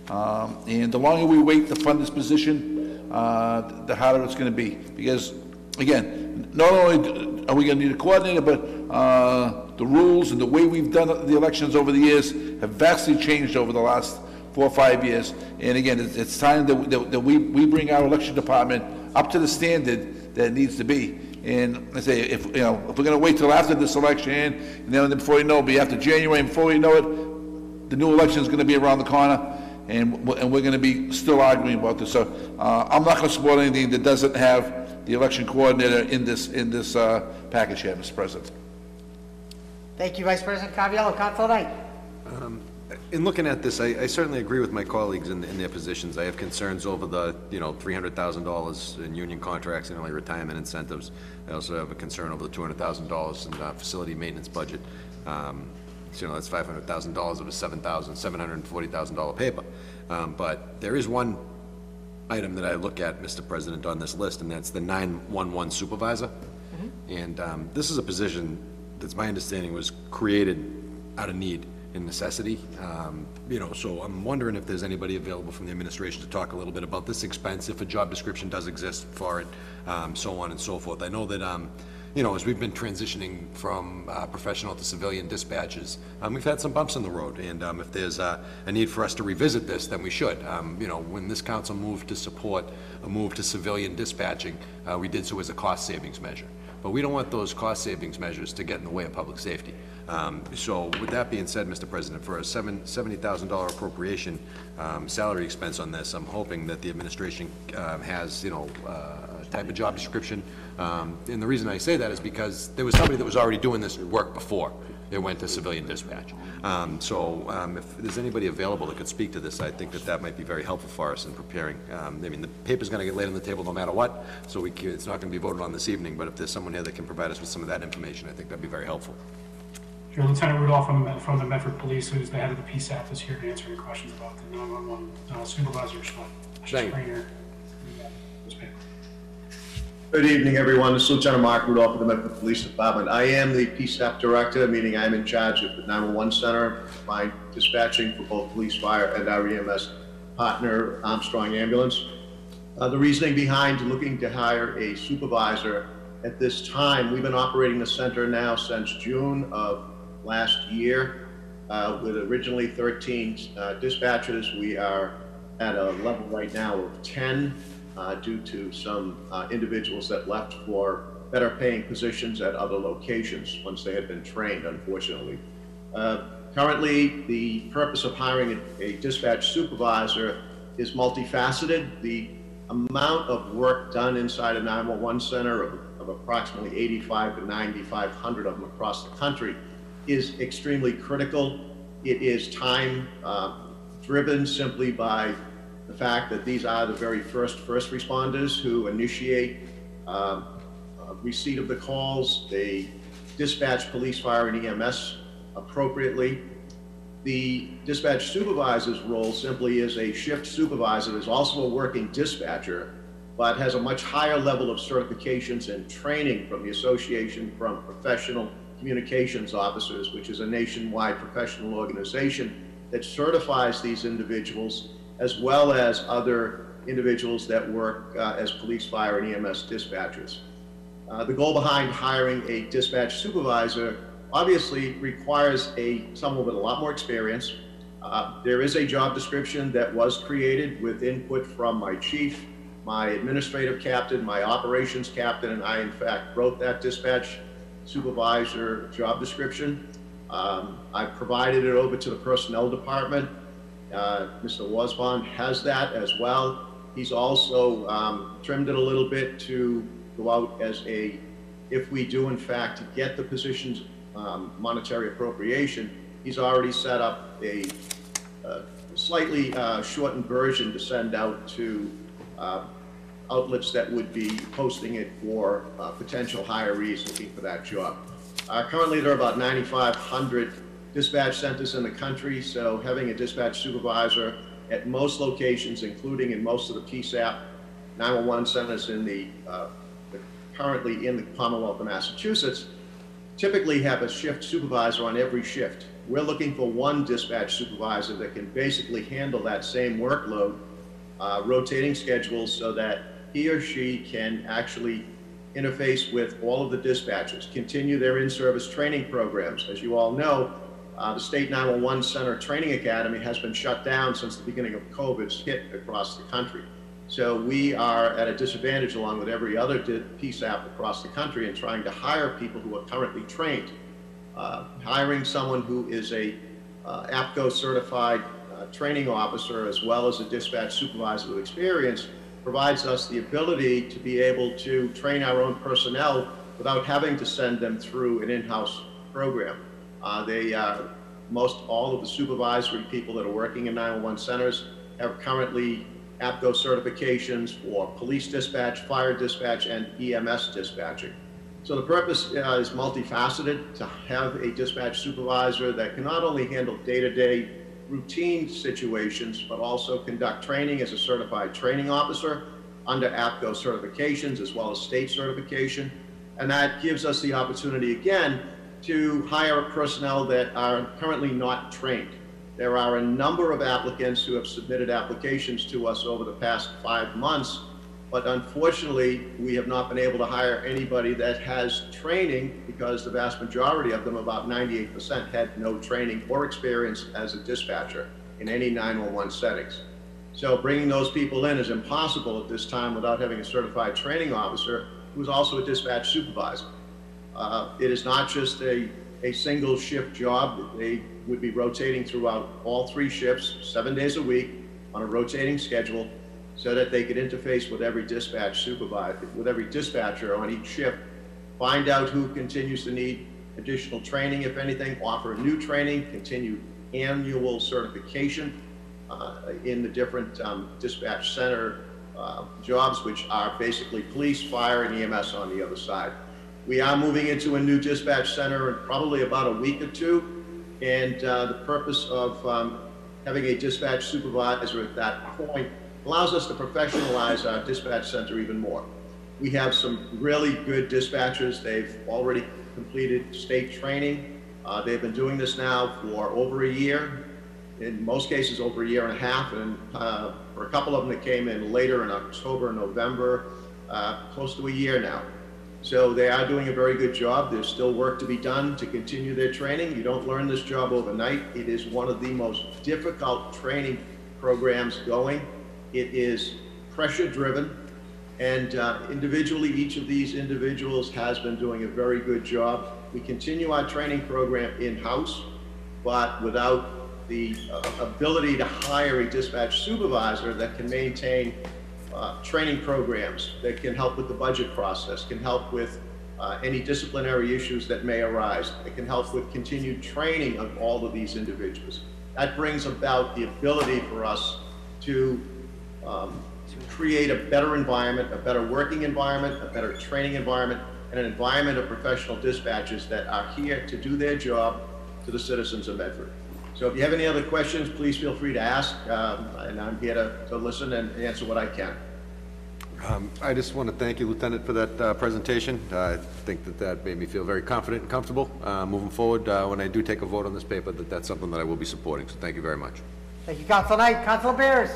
Um, And the longer we wait to fund this position, uh, the harder it's gonna be. Because, again, not only are we gonna need a coordinator, but uh, the rules and the way we've done the elections over the years have vastly changed over the last four or five years. And again, it's, it's time that, that- that we, we bring our election department up to the standard that it needs to be. And I say, if, you know, if we're gonna wait till after this election, and then before you know, it, be after January, and before you know it, the new election is gonna be around the corner, and, and we're gonna be still arguing about this. So, uh, I'm not gonna support anything that doesn't have the election coordinator in this, in this, uh, package here, Mr. President. Thank you, Vice President Caraviello. Council Knight. In looking at this, I, I certainly agree with my colleagues in, in their positions. I have concerns over the, you know, three hundred thousand dollars in union contracts and early retirement incentives. I also have a concern over the two hundred thousand dollars in, uh, facility maintenance budget. Um, so, you know, that's five hundred thousand dollars of a seven thousand, seven hundred and forty thousand dollar paper. Um, but there is one item that I look at, Mr. President, on this list, and that's the 911 supervisor. And um, this is a position that's my understanding was created out of need and necessity. Um, You know, so I'm wondering if there's anybody available from the administration to talk a little bit about this expense, if a job description does exist for it, um, so on and so forth. I know that, um, you know, as we've been transitioning from uh, professional to civilian dispatches, um, we've had some bumps in the road, and um, if there's uh, a need for us to revisit this, then we should. Um, You know, when this council moved to support a move to civilian dispatching, uh, we did so as a cost savings measure. But we don't want those cost savings measures to get in the way of public safety. Um, So with that being said, Mr. President, for a seven- $70,000 appropriation um, salary expense on this, I'm hoping that the administration um, has, you know, uh, a type of job description. Um, And the reason I say that is because there was somebody that was already doing this work before it went to civilian dispatch. Um, So um, if there's anybody available that could speak to this, I think that that might be very helpful for us in preparing. Um, I mean, the paper's going to get laid on the table no matter what, so we, can- it's not going to be voted on this evening, but if there's someone here that can provide us with some of that information, I think that'd be very helpful. Sure, Lieutenant Rudolph from, from the Medford Police, who's the head of the PSAP, is here to answer any questions about the 911 uh, supervisor. Thank you. Good evening, everyone. This is Lieutenant Mark Rudolph of the Medford Police Department. I am the PSAP Director, meaning I am in charge of the 911 Center, my dispatching for both police, fire, and our EMS partner, Armstrong Ambulance. Uh, The reasoning behind looking to hire a supervisor at this time, we've been operating the center now since June of last year uh, with originally 13 uh, dispatchers. We are at a level right now of 10 uh, due to some uh, individuals that left for better paying positions at other locations once they had been trained, unfortunately. Uh, Currently, the purpose of hiring a a dispatch supervisor is multifaceted. The amount of work done inside a 911 center of of approximately 85 to 9,500 of them across the country is extremely critical. It is time uh, driven simply by fact that these are the very first first responders who initiate um, uh, receipt of the calls, they dispatch police, fire, and EMS appropriately. The dispatch supervisor's role simply is a shift supervisor, is also a working dispatcher, but has a much higher level of certifications and training from the Association from Professional Communications Officers, which is a nationwide professional organization that certifies these individuals, as well as other individuals that work uh, as police, fire, and EMS dispatchers. Uh, The goal behind hiring a dispatch supervisor obviously requires a, someone with a lot more experience. Uh, There is a job description that was created with input from my chief, my administrative captain, my operations captain, and I in fact wrote that dispatch supervisor job description. Um, I provided it over to the personnel department. Uh, Mr. Wasbon has that as well. He's also um, trimmed it a little bit to go out as a, if we do in fact get the position's um, monetary appropriation, he's already set up a uh, slightly uh, shortened version to send out to uh, outlets that would be posting it for uh, potential hirees looking for that job. Currently, there are about 9,500 dispatch centers in the country, so having a dispatch supervisor at most locations, including in most of the PSAP 911 centers in the, uh, the- currently in the Commonwealth of Massachusetts, typically have a shift supervisor on every shift. We're looking for one dispatch supervisor that can basically handle that same workload, uh, rotating schedules so that he or she can actually interface with all of the dispatchers, continue their in-service training programs. As you all know, uh, the State 911 Center Training Academy has been shut down since the beginning of COVID's hit across the country. So we are at a disadvantage along with every other PSAP across the country in trying to hire people who are currently trained. Uh, Hiring someone who is a uh, APCO certified uh, training officer as well as a dispatch supervisor with experience provides us the ability to be able to train our own personnel without having to send them through an in-house program. Uh, They, uh, most all of the supervisory people that are working in 911 centers have currently APCO certifications for police dispatch, fire dispatch, and EMS dispatching. So the purpose uh, is multifaceted, to have a dispatch supervisor that can not only handle day-to-day routine situations, but also conduct training as a certified training officer under APCO certifications as well as state certification. And that gives us the opportunity, again, to hire personnel that are currently not trained. There are a number of applicants who have submitted applications to us over the past five months, but unfortunately, we have not been able to hire anybody that has training because the vast majority of them, about 98%, had no training or experience as a dispatcher in any 911 settings. So bringing those people in is impossible at this time without having a certified training officer who's also a dispatch supervisor. Uh, It is not just a, a single shift job. They would be rotating throughout all three shifts, seven days a week, on a rotating schedule, so that they could interface with every dispatch supervisor, with every dispatcher on each shift, find out who continues to need additional training, if anything, offer new training, continue annual certification uh, in the different um, dispatch center uh, jobs, which are basically police, fire, and EMS on the other side. We are moving into a new dispatch center in probably about a week or two, and uh, the purpose of um, having a dispatch supervisor at that point allows us to professionalize our dispatch center even more. We have some really good dispatchers. They've already completed state training. Uh, They've been doing this now for over a year, in most cases over a year and a half, and uh, for a couple of them that came in later in October, November, uh, close to a year now. So they are doing a very good job. There's still work to be done to continue their training. You don't learn this job overnight. It is one of the most difficult training programs going. It is pressure-driven, and uh, individually, each of these individuals has been doing a very good job. We continue our training program in-house, but without the uh, ability to hire a dispatch supervisor that can maintain uh, training programs, that can help with the budget process, can help with uh, any disciplinary issues that may arise, It can help with continued training of all of these individuals. That brings about the ability for us to um, to create a better environment, a better working environment, a better training environment, and an environment of professional dispatchers that are here to do their job to the citizens of Medford. So if you have any other questions, please feel free to ask, um, and I'm here to, to listen and answer what I can. Um, I just want to thank you, Lieutenant, for that uh, presentation. I think that that made me feel very confident and comfortable uh, moving forward uh, when I do take a vote on this paper, that that's something that I will be supporting, so thank you very much. Thank you, Council Knight. Council Bears?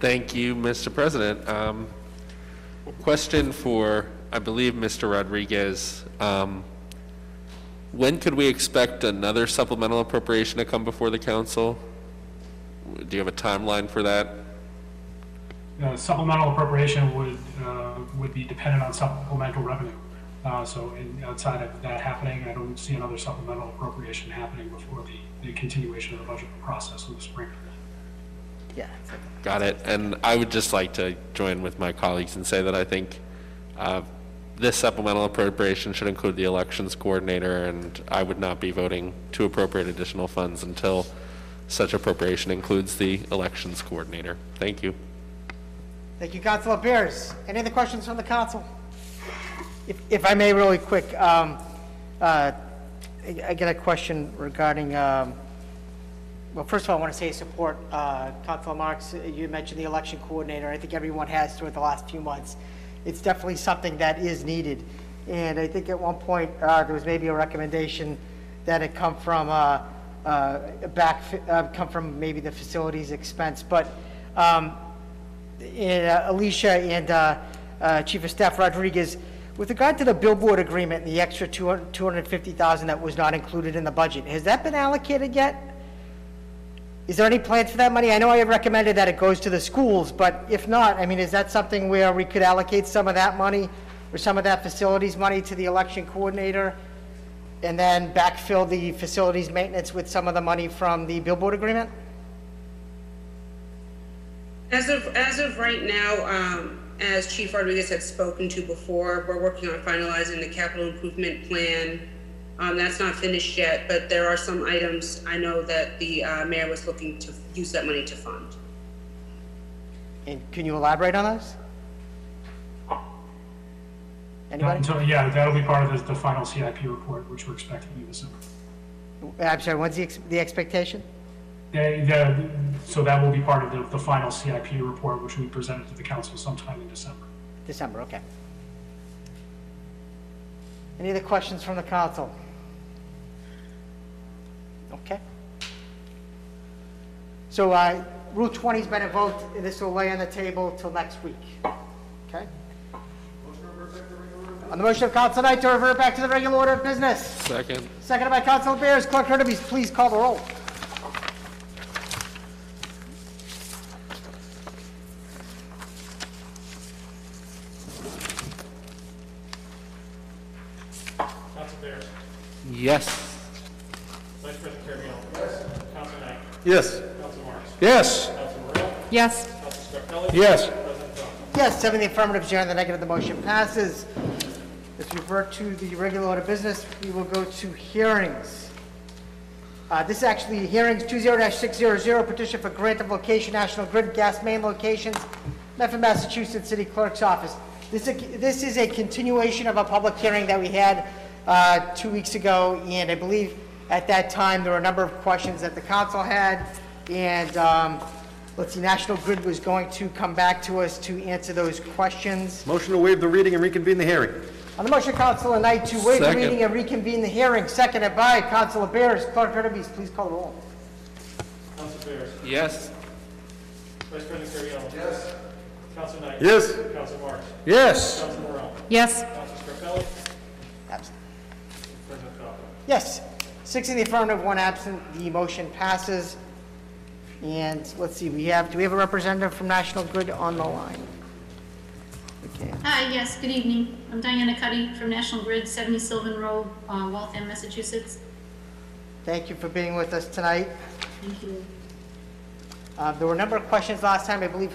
Thank you, Mr. President. Um, Question for, I believe, Mr. Rodriguez. Um, When could we expect another supplemental appropriation to come before the council? Do you have a timeline for that? Uh, Supplemental appropriation would, uh, would be dependent on supplemental revenue. Uh, So in- outside of that happening, I don't see another supplemental appropriation happening before the, the continuation of the budget process in the spring. Yeah. Got it. And I would just like to join with my colleagues and say that I think uh, this supplemental appropriation should include the elections coordinator, and I would not be voting to appropriate additional funds until such appropriation includes the elections coordinator. Thank you. Thank you, Councilor Bears. Any other questions from the council? If, if I may, really quick, um, uh, I I got a question regarding, um, well, first of all, I want to say support, uh, Councilor Marks, you mentioned the election coordinator. I think everyone has throughout the last few months. It's definitely something that is needed. And I think at one point, uh, there was maybe a recommendation that it come from, uh, uh, back, uh, come from maybe the facilities expense. But, um, and uh, Alicia and uh, uh, Chief of Staff Rodriguez, with regard to the billboard agreement and the extra 200 250,000 that was not included in the budget, has that been allocated yet? Is there any plans for that money? I know I recommended that it goes to the schools, but if not, I mean, is that something where we could allocate some of that money or some of that facilities money to the election coordinator and then backfill the facilities maintenance with some of the money from the billboard agreement? As of, as of right now, um, as Chief Rodriguez had spoken to before, we're working on finalizing the capital improvement plan. Um, that's not finished yet, but there are some items I know that the, uh, mayor was looking to use that money to fund. And can you elaborate on those? Anybody? And so, yeah, that'll be part of the, the final CIP report, which we're expecting in December. I'm sorry, what's the, ex- the expectation? Yeah, the- so that will be part of the, the final CIP report, which we presented to the council sometime in December. December, okay. Any other questions from the council? Okay. So, uh, Rule 20's been a vote, and this will lay on the table till next week. Okay? On the motion of Council Knight to revert back to the regular order of business, Second. seconded by Council Bears, Clerk Hurtubise, please call the roll. Council Bears. Yes. Vice President Caraviello. Yes. Council Knight. Yes. Council Marks. Yes. Council Morell. Yes. Council Scarpelli. Yes. President Trump. Yes, seven in the affirmative, zero in the negative, the motion passes. Let's revert to the regular order of business. We will go to hearings. Uh, This is actually hearings 20-600, petition for grant of location, National Grid gas main locations, Medford, Massachusetts City Clerk's Office. This is, a- this is a continuation of a public hearing that we had uh, two weeks ago, and I believe at that time, there were a number of questions that the council had, and um, let's see, National Grid was going to come back to us to answer those questions. Motion to waive the reading and reconvene the hearing. On the motion, Councilor Knight to waive the Second. reading and reconvene the hearing, seconded by Councilor Bears. Clerk Hurtubise, please call the roll. Council Bears. Yes. Vice President Caraviello. Yes. Council Knight. Yes. Council Marks. Yes. Council Morell. Yes. Council Scarpelli. Absent. President Trump. Yes, six in the affirmative, one absent, the motion passes. And let's see, we have, do we have a representative from National Grid on the line? Okay. Hi, yes, good evening. I'm Diana Cuddy from National Grid, 70 Sylvan Road, uh, Waltham, Massachusetts. Thank you for being with us tonight. Thank you. Uh, There were a number of questions last time, I believe.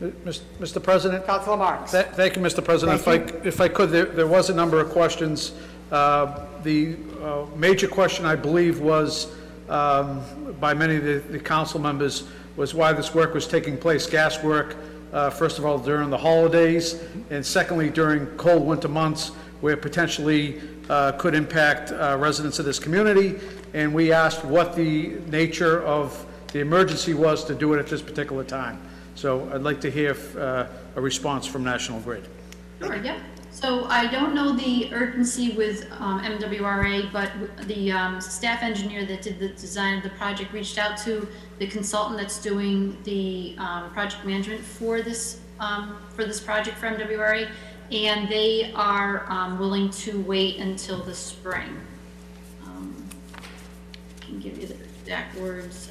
Mr. President? Councilor Marks. Th- Thank you, Mr. President. If I, Thank if I could, there, there was a number of questions. Uh, The uh, major question, I believe, was um, by many of the, the council members, was why this work was taking place, gas work, uh, first of all, during the holidays, and secondly, during cold winter months, where potentially uh, could impact uh, residents of this community. And we asked what the nature of the emergency was to do it at this particular time. So I'd like to hear uh, a response from National Grid. Sure, yeah. So I don't know the urgency with um, MWRA, but the um, staff engineer that did the design of the project reached out to the consultant that's doing the um, project management for this, um, for this project for MWRA, and they are um, willing to wait until the spring. Um, I can give you the exact words.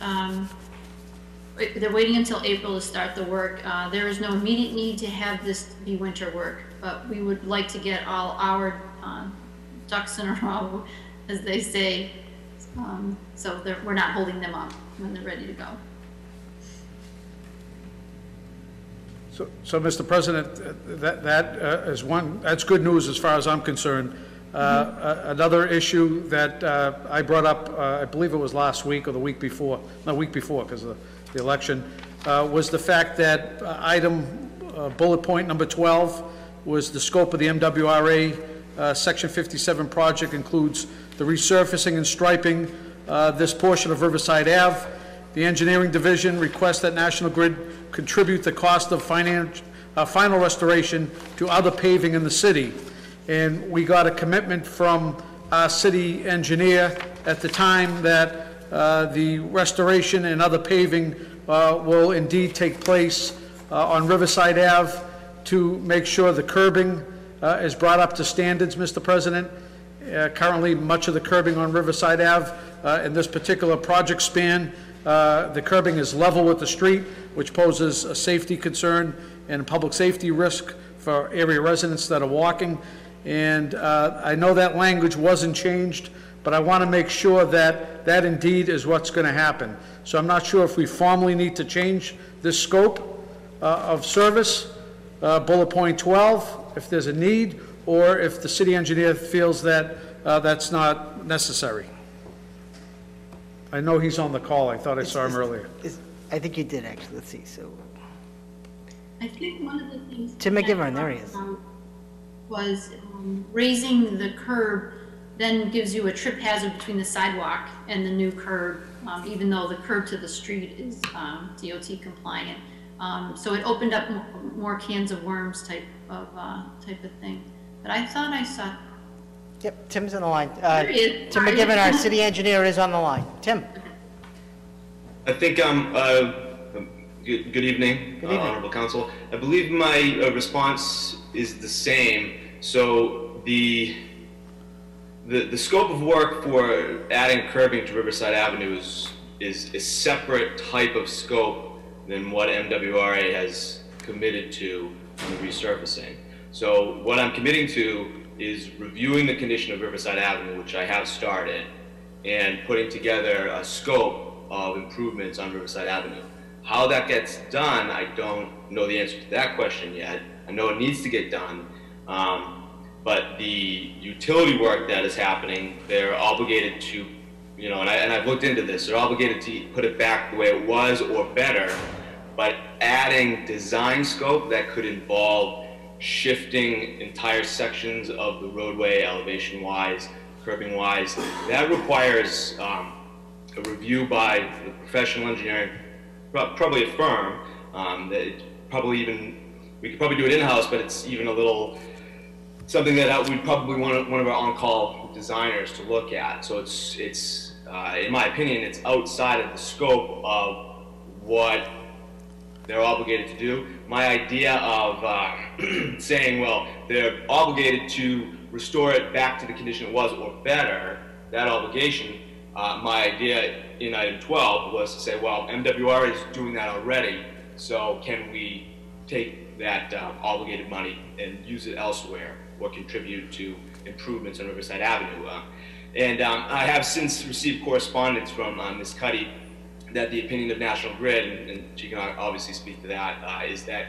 They're waiting until April to start the work. Uh, There is no immediate need to have this be winter work, but we would like to get all our uh, ducks in a *laughs* row, as they say, um, so they're- we're not holding them up when they're ready to go. So, so, Mr. President, uh, that, that uh, is one, that's good news as far as I'm concerned. Uh, a- Another issue that uh, I brought up, uh, I believe it was last week or the week before, no, week before, because of the election, uh, was the fact that uh, item, uh, bullet point number 12, was the scope of the MWRA uh, Section 57 project includes the resurfacing and striping uh, this portion of Riverside Ave. The engineering division requests that National Grid contribute the cost of finan- uh, final restoration to other paving in the city. And we got a commitment from our city engineer at the time that uh, the restoration and other paving uh, will indeed take place uh, on Riverside Ave to make sure the curbing uh, is brought up to standards, Mr. President. Uh, Currently, much of the curbing on Riverside Ave, uh, in this particular project span, uh, the curbing is level with the street, which poses a safety concern and a public safety risk for area residents that are walking. And uh, I know that language wasn't changed, but I want to make sure that that indeed is what's going to happen. So I'm not sure if we formally need to change this scope uh, of service, uh, bullet point 12, if there's a need, or if the city engineer feels that uh, that's not necessary. I know he's on the call, I thought I saw him earlier. Is- I think you did, actually, let's see, so, I think one of the things. Tim McGivern, there he is. um, Was um, raising the curb then gives you a trip hazard between the sidewalk and the new curb, um, even though the curb to the street is um, DOT compliant. Um, So it opened up mo- more cans of worms type of, uh, type of thing. But I thought I saw, yep, Tim's on the line. Uh, There he is. Tim McGivern, our city *laughs* engineer, is on the line. Tim? I think, um, uh, good, good evening, Good uh, evening. Honorable Council. I believe my uh, response is the same. So the, the, the scope of work for adding curbing to Riverside Avenue is, is a separate type of scope than what MWRA has committed to on the resurfacing. So what I'm committing to is reviewing the condition of Riverside Avenue, which I have started, and putting together a scope of improvements on Riverside Avenue. How that gets done, I don't know the answer to that question yet. I know it needs to get done. Um, but the utility work that is happening, they're obligated to, you know, and, I, and I've looked into this, they're obligated to put it back the way it was or better, but adding design scope that could involve shifting entire sections of the roadway elevation wise, curbing wise, that requires um, a review by the professional engineering, probably a firm, um, that probably even, we could probably do it in-house, but it's even a little, something that uh, we'd probably want one of our on-call designers to look at. So it's, it's, uh, in my opinion, it's outside of the scope of what they're obligated to do. My idea of uh, *clears throat* saying, well, they're obligated to restore it back to the condition it was or better, that obligation, uh, my idea in item 12 was to say, well, MWR is doing that already, so can we take that uh, obligated money and use it elsewhere or contribute to improvements on Riverside Avenue? Uh, and um, I have since received correspondence from uh, Ms. Cuddy that the opinion of National Grid, and, and she can obviously speak to that, uh, is that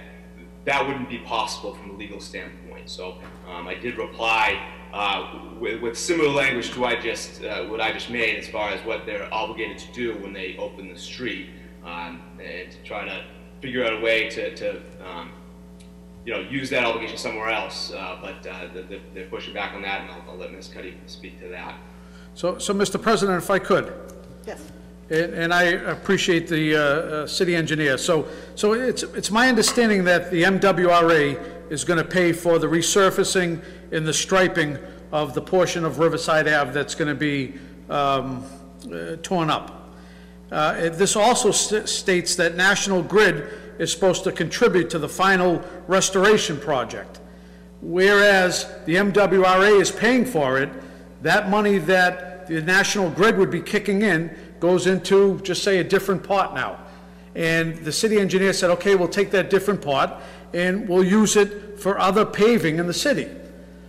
that wouldn't be possible from a legal standpoint. So um, I did reply uh, with, with similar language to I just, uh, what I just made as far as what they're obligated to do when they open the street. um, and to try to figure out a way to, to um, you know, use that obligation somewhere else. Uh, but uh, they're, they're pushing back on that, and I'll, I'll let Ms. Cuddy speak to that. So, so, Mr. President, if I could, Yes. And, and I appreciate the, uh, uh, city engineer, so, so it's, it's my understanding that the MWRA is gonna pay for the resurfacing and the striping of the portion of Riverside Ave that's gonna be, um, uh, torn up. Uh, it- This also st- states that National Grid is supposed to contribute to the final restoration project. Whereas the MWRA is paying for it, that money that the National Grid would be kicking in goes into, just say, a different pot now. And the city engineer said, okay, we'll take that different pot and we'll use it for other paving in the city.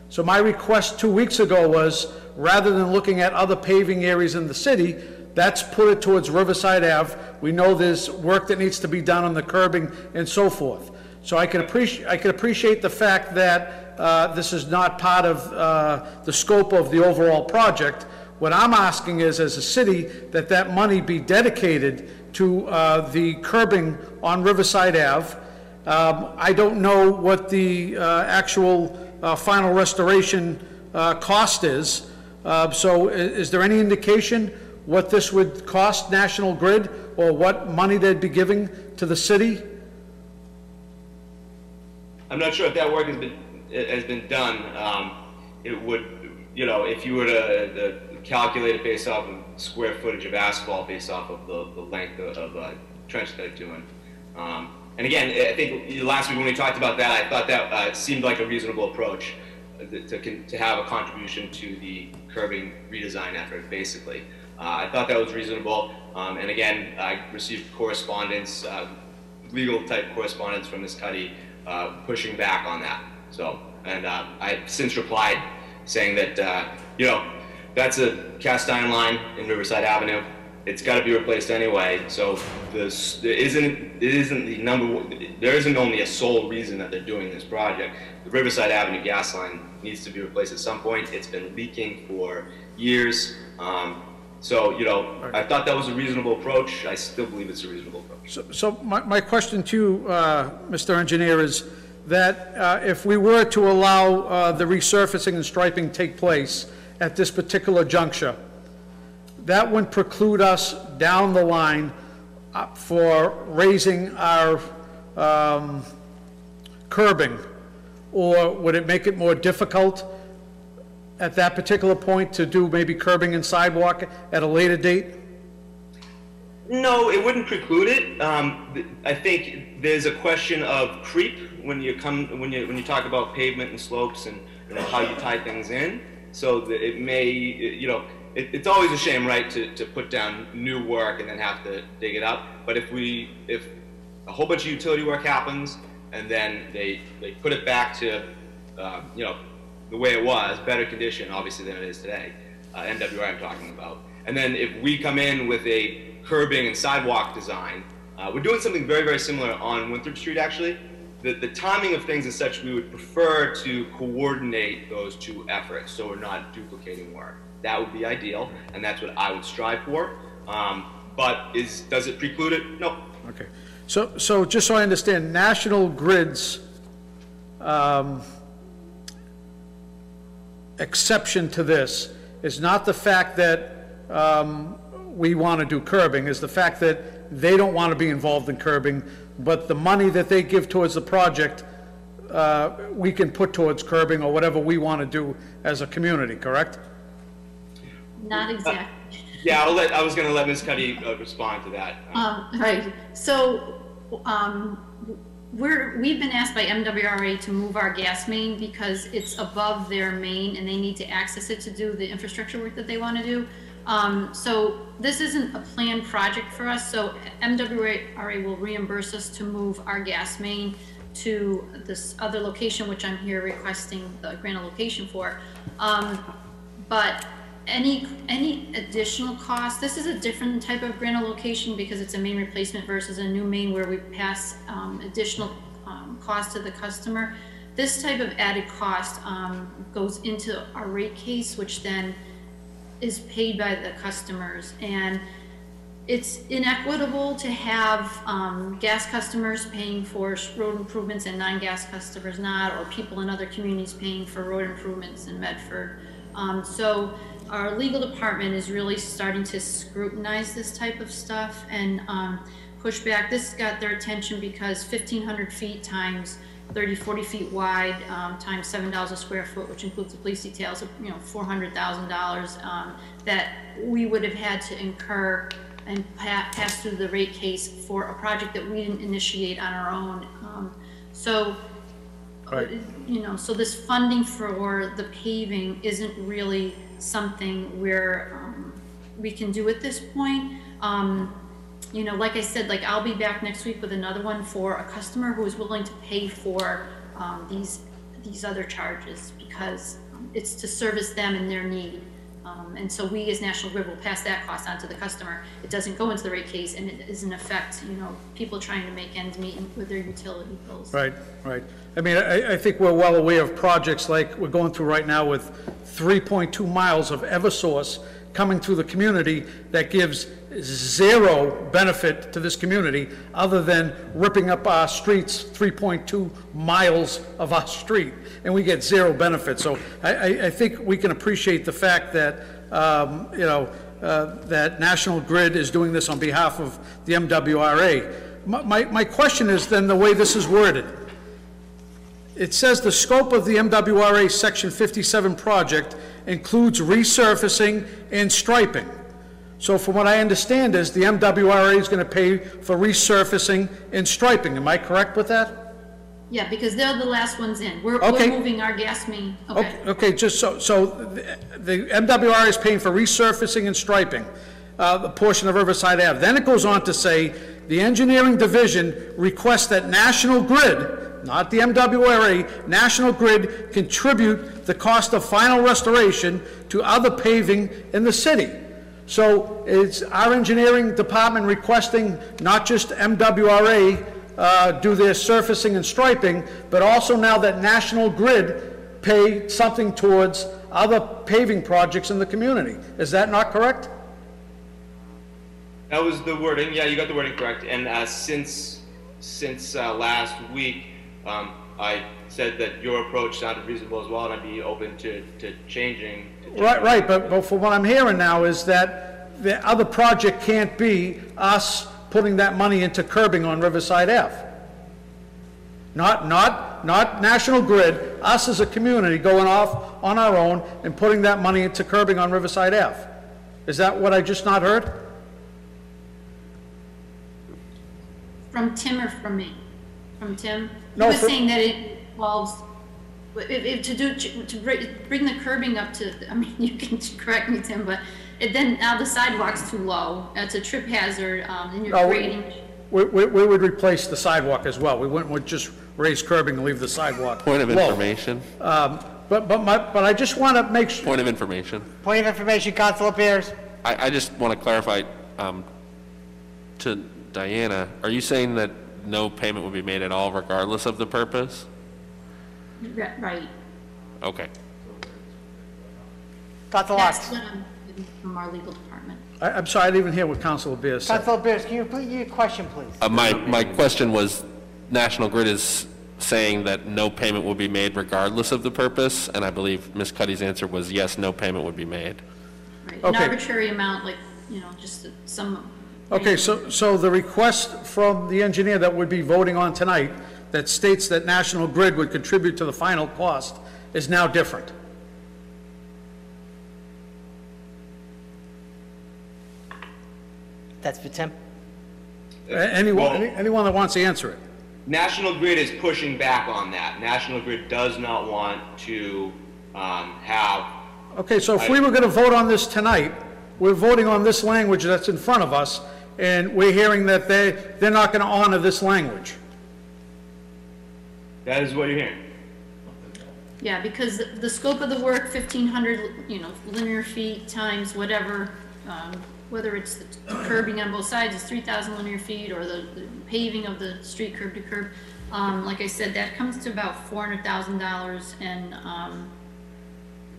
So my request two weeks ago was, rather than looking at other paving areas in the city, that's put it towards Riverside Ave. We know there's work that needs to be done on the curbing and so forth. So I can appreciate, I can appreciate the fact that uh, this is not part of uh, the scope of the overall project. What I'm asking is, as a city, that that money be dedicated to uh, the curbing on Riverside Ave. Um, I don't know what the uh, actual uh, final restoration uh, cost is. Uh, So i- is there any indication what this would cost National Grid, or what money they'd be giving to the city? I'm not sure if that work has been, has been done. Um, it would, you know, if you were to calculate it based off of square footage of asphalt, based off of the, the length of, of uh, trench that they're doing. Um, and again, I think last week when we talked about that, I thought that uh, seemed like a reasonable approach uh, to, to have a contribution to the curbing redesign effort, basically. Uh, I thought that was reasonable. Um, and again, I received correspondence, uh, legal type correspondence from Ms. Cuddy uh, pushing back on that. So, and uh, I've since replied saying that, you know, that's a cast iron line in Riverside Avenue. It's got to be replaced anyway. So this there isn't it isn't the number one, there isn't only a sole reason that they're doing this project. The Riverside Avenue gas line needs to be replaced at some point. It's been leaking for years. Um, so you know, I thought that was a reasonable approach. I still believe it's a reasonable approach. So- So my, my question to you, uh, Mr. Engineer, is that uh, if we were to allow uh, the resurfacing and striping take place at this particular juncture, that would preclude us down the line uh, for raising our um, curbing? Or would it make it more difficult at that particular point to do maybe curbing and sidewalk at a later date? No, it wouldn't preclude it. Um, I think there's a question of creep when you come when you when you talk about pavement and slopes and you know, how you tie things in. So that it may, you know, it, it's always a shame, right, to, to put down new work and then have to dig it up. But if we if a whole bunch of utility work happens and then they they put it back to uh, you know the way it was, better condition obviously than it is today. Uh, MWR I'm talking about. And then if we come in with a curbing and sidewalk design, uh, we're doing something very very similar on Winthrop Street actually. The, the timing of things is such we would prefer to coordinate those two efforts so we're not duplicating work. That would be ideal, and that's what I would strive for. Um, but is does it preclude it? No, Okay, so, so just so I understand, National Grid's um, exception to this is not the fact that um, we want to do curbing, is the fact that they don't want to be involved in curbing, but the money that they give towards the project, uh, we can put towards curbing or whatever we want to do as a community, correct? Not exactly. *laughs* yeah, I'll let. I was going to let Ms. Cuddy uh, respond to that. Um, right, so, um, we're, we've been asked by MWRA to move our gas main because it's above their main and they need to access it to do the infrastructure work that they want to do. Um, so this isn't a planned project for us, so MWRA will reimburse us to move our gas main to this other location, which I'm here requesting the grant location for. Um, but any, any additional cost, this is a different type of grant location because it's a main replacement versus a new main where we pass, um, additional, um, cost to the customer. This type of added cost, um, goes into our rate case, which then is paid by the customers. And it's inequitable to have, um, gas customers paying for road improvements and non-gas customers not, or people in other communities paying for road improvements in Medford. Um, so our legal department is really starting to scrutinize this type of stuff and, um, push back. This got their attention because fifteen hundred feet times 30, 40 feet wide, um, times seven dollars a square foot, which includes the police details, you know, four hundred thousand dollars, um, that we would have had to incur and pa- pass through the rate case for a project that we didn't initiate on our own. Um, so, Right. you know, so this funding for the paving isn't really something where, um, we can do at this point. Um, you know, like I said, like I'll be back next week with another one for a customer who is willing to pay for, um, these, these other charges because um, it's to service them and their need. Um, and so we as National Grid will pass that cost on to the customer. It doesn't go into the rate case and it doesn't affect, you know, people trying to make ends meet with their utility bills. Right, right. I mean, I, I think we're well aware of projects like we're going through right now with 3.2 miles of Eversource coming through the community that gives zero benefit to this community, other than ripping up our streets, 3.2 miles of our street, and we get zero benefit. So I, I, I think we can appreciate the fact that, um, you know, uh, that National Grid is doing this on behalf of the MWRA. My, my, my question is then the way this is worded. It says the scope of the MWRA Section 57 project includes resurfacing and striping. So from what I understand is the MWRA is going to pay for resurfacing and striping. Am I correct with that? Yeah, because they're the last ones in. We're, Okay. we're moving our gas main, okay. Okay, okay, just so, so the- the MWRA is paying for resurfacing and striping, uh, the portion of Riverside Ave. Then it goes on to say, the engineering division requests that National Grid, not the MWRA, National Grid contribute the cost of final restoration to other paving in the city. So it's our engineering department requesting not just MWRA uh, do their surfacing and striping, but also now that National Grid pay something towards other paving projects in the community. Is that not correct? That was the wording. Yeah, you got the wording correct. And uh, since since uh, last week, um, I said that your approach sounded reasonable as well, and I'd be open to, to changing. To Right, right, but, but from what I'm hearing now is that the other project can't be us putting that money into curbing on Riverside Ave. Not, not, not National Grid, us as a community going off on our own and putting that money into curbing on Riverside Ave. Is that what I just not heard? From Tim or from me? From Tim? He was from- saying that it involves, if, if, to do, to bring, bring the curbing up to, I mean, *laughs* you can correct me, Tim, but it then, now the sidewalk's too low. It's a trip hazard, um, and you're No, we- creating, We, we, we would replace the sidewalk as well. We wouldn't, would just raise curbing and leave the sidewalk Point of low. information, Um, but, but my, but I just want to make sure, point of information. Point of information, Councilor Bears. I, I just want to clarify, um, to Diana, are you saying that no payment would be made at all regardless of the purpose? right. Okay. Councilor That's Locke. what I'm getting from our legal department. I, I'm sorry, I didn't even hear what Councilor Bears said. Councilor Bears, can you repeat your question, please? Uh, my, my question was, National Grid is saying that no payment will be made regardless of the purpose, and I believe Ms. Cuddy's answer was yes, no payment would be made. Right, an Okay. arbitrary amount, like, you know, just some. Okay, so, so the request from the engineer that we'd be voting on tonight, that states that National Grid would contribute to the final cost, is now different. That's for Tim. A- Anyone, Well- any- anyone that wants to answer it. National Grid is pushing back on that. National Grid does not want to um, have Okay, so if we were going to vote on this tonight, we're voting on this language that's in front of us, and we're hearing that they, they're not going to honor this language. that is what you're hearing. Yeah, because the- the scope of the work, fifteen hundred, you know, linear feet times whatever, um, whether it's the curbing on both sides, it's three thousand linear feet, or the the paving of the street curb to curb. Um, like I said, that comes to about four hundred thousand dollars, and, um,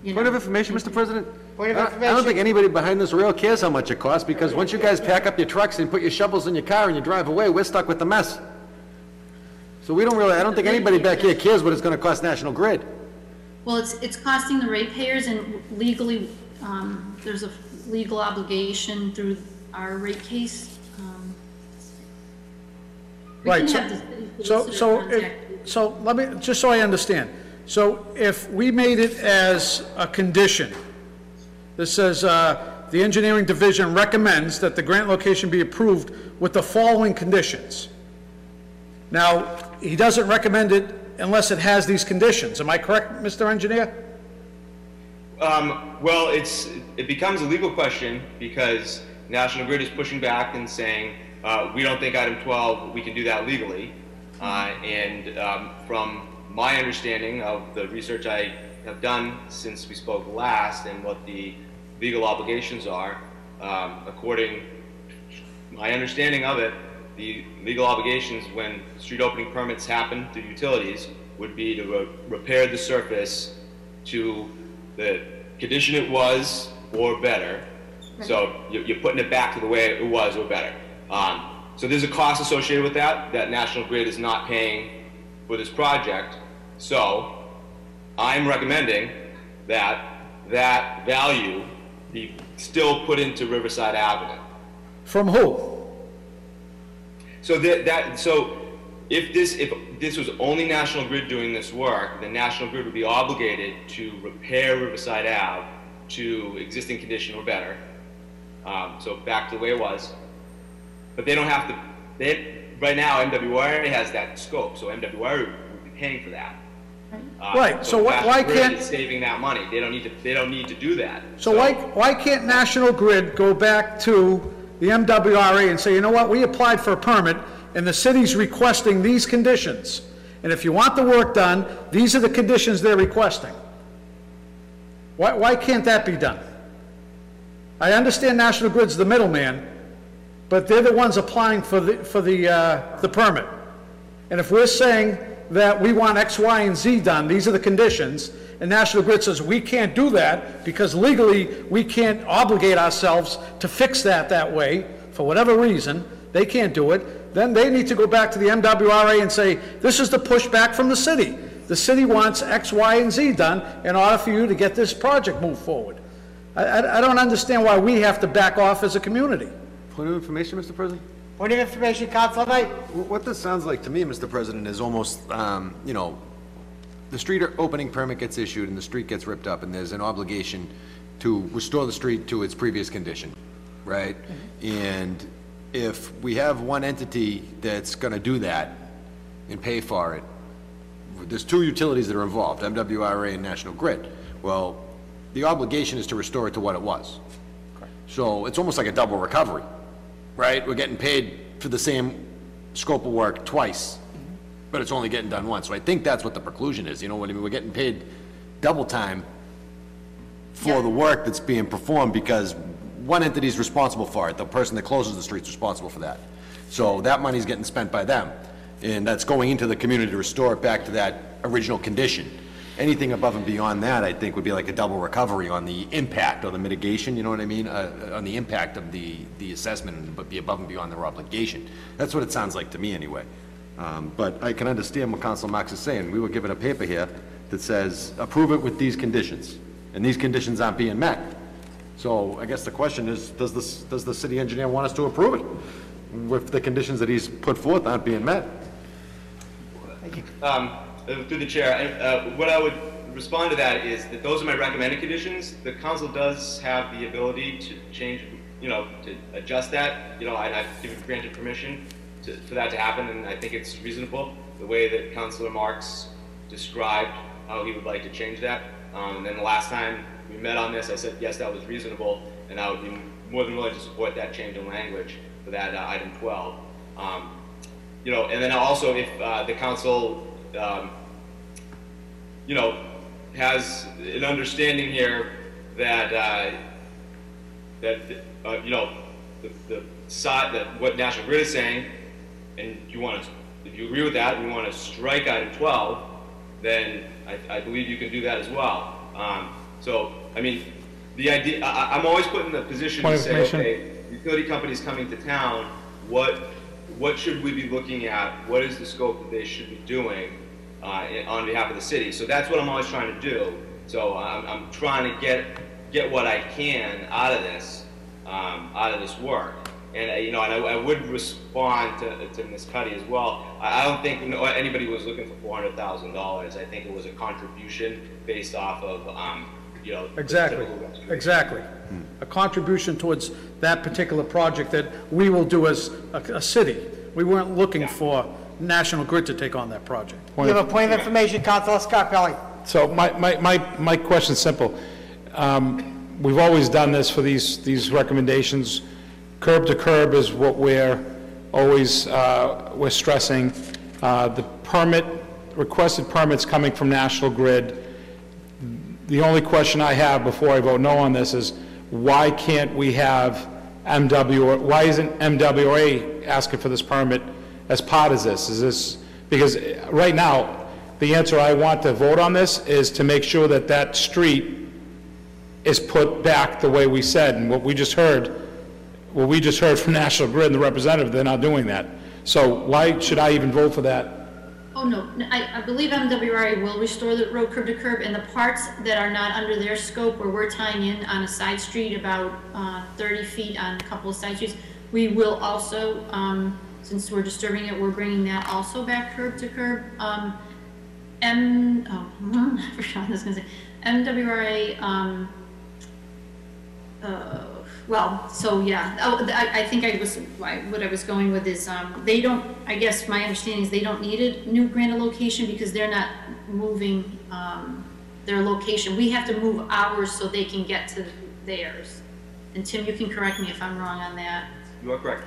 you Point of information, Mr. President? Point of I- I don't information. think anybody behind this rail cares how much it costs, because once you guys pack up your trucks and put your shovels in your car and you drive away, we're stuck with the mess. So we don't really, I don't think anybody back here cares what it's gonna cost National Grid. Well, it's, it's costing the ratepayers and legally, um, there's a legal obligation through our rate case. um, we Right, can so, have the city so, solicitor so, if- contact- so let me, just so I understand. So if we made it as a condition, that says, uh, the engineering division recommends that the grant location be approved with the following conditions. Now, he doesn't recommend it unless it has these conditions. Am I correct, Mr. Engineer? Um, well, it's, it becomes a legal question because National Grid is pushing back and saying, uh, we don't think item 12, we can do that legally. Uh, and, um, from my understanding of the research I have done since we spoke last and what the legal obligations are, um, according, my understanding of it, the legal obligations when street opening permits happen through utilities would be to re- repair the surface to the condition it was or better. So you're, you're putting it back to the way it was or better. Um, so there's a cost associated with that, that National Grid is not paying for this project. So I'm recommending that that value be still put into Riverside Avenue. From who? So that, that, so if this, if this was only National Grid doing this work, then National Grid would be obligated to repair Riverside Ave to existing condition or better. Um, so back to the way it was. But they don't have to, they, right now, MWRA has that scope, so MWRA would be paying for that. Uh, Right, so why- why can't- Saving that money, they don't need to, they don't need to do that. So why, why can't National Grid go back to the MWRA and say, you know what, we applied for a permit, and the city's requesting these conditions, and if you want the work done, these are the conditions they're requesting? Why, why can't that be done? I understand National Grid's the middleman, but they're the ones applying for the, for the, uh, the permit. And if we're saying that we want X, Y, and Z done, these are the conditions, and National Grid says, we can't do that because legally, we can't obligate ourselves to fix that that way, for whatever reason, they can't do it, then they need to go back to the MWRA and say, this is the pushback from the city. The city wants X, Y, and Z done in order for you to get this project moved forward. I, I I don't understand why we have to back off as a community. Point of information, Mr. President? Point of information, Council Knight. What this sounds like to me, Mr. President, is almost, um, you know, the street opening permit gets issued and the street gets ripped up and there's an obligation to restore the street to its previous condition, right? And if we have one entity that's gonna do that and pay for it, there's two utilities that are involved, MWRA and National Grid. Well, the obligation is to restore it to what it was. So it's almost like a double recovery, right? We're getting paid for the same scope of work twice, but it's only getting done once. So I think that's what the preclusion is, you know what I mean? We're getting paid double time for the work that's being performed because one entity's responsible for it. The person that closes the street's responsible for that. So that money's getting spent by them, and that's going into the community to restore it back to that original condition. Anything above and beyond that, I think, would be like a double recovery on the impact or the mitigation, you know what I mean? Uh, on the impact of the, the assessment, but be above and beyond their obligation. That's what it sounds like to me, anyway. Um, but I can understand what Council Marks is saying. We were given a paper here that says, approve it with these conditions, and these conditions aren't being met. So I guess the question is, does this, does the city engineer want us to approve it? If the conditions that he's put forth aren't being met? Thank Um, uh, through the chair, and, uh, what I would respond to that is that those are my recommended conditions. The council does have the ability to change, you know, to adjust that. You know, I, I've given granted permission to, for that to happen, and I think it's reasonable, the way that Councilor Marks described how he would like to change that. Um, and then the last time we met on this, I said, yes, that was reasonable, and I would be more than willing to support that change in language for that uh, item 12. Um, you know, and then also if uh, the council, um, you know, has an understanding here that uh, that uh, you know the, the side that what National Grid is saying, and you want to, if you agree with that, and you want to strike item 12, then I, I believe you can do that as well. Um, So, I mean, the idea, I, I'm always put in the position Point to say, okay, utility company's coming to town, what, what should we be looking at? What is the scope that they should be doing, uh, on behalf of the city? So that's what I'm always trying to do. So I'm, I'm trying to get, get what I can out of this, um, out of this work. And, uh, you know, and I, I would respond to, to Ms. Cuddy as well. I, I don't think no- anybody was looking for four hundred thousand dollars. I think it was a contribution based off of, um, you know. the Exactly, typical exactly. A contribution towards that particular project that we will do as a, a city. We weren't looking for National Grid to take on that project. You have a point of information, Councilor Scarpelli. So my, my, my, my question's simple. Um, We've always done this for these, these recommendations. Curb to curb is what we're always, uh, we're stressing. Uh, The permit, requested permits coming from National Grid. The only question I have before I vote no on this is, why can't we have MW, or why isn't MWA asking for this permit as part of this? Is this, because right now, the answer I want to vote on this is to make sure that that street is put back the way we said, and what we just heard, what we just heard *laughs* from National Grid and the representative, they're not doing that. So why should I even vote for that? Oh, no, I believe MWRA will restore the road curb to curb, and the parts that are not under their scope, where we're tying in on a side street about, uh, thirty feet on a couple of side streets, we will also, um, since we're disturbing it, we're bringing that also back curb to curb. Um, M, oh, *laughs* I forgot what I was gonna say, MWRA, um, uh, well, so yeah, oh, I, I think I was, I- what I was going with is, um, they don't, I guess my understanding is they don't need a new grant location because they're not moving, um, their location. We have to move ours so they can get to theirs. And Tim, you can correct me if I'm wrong on that. You are correct.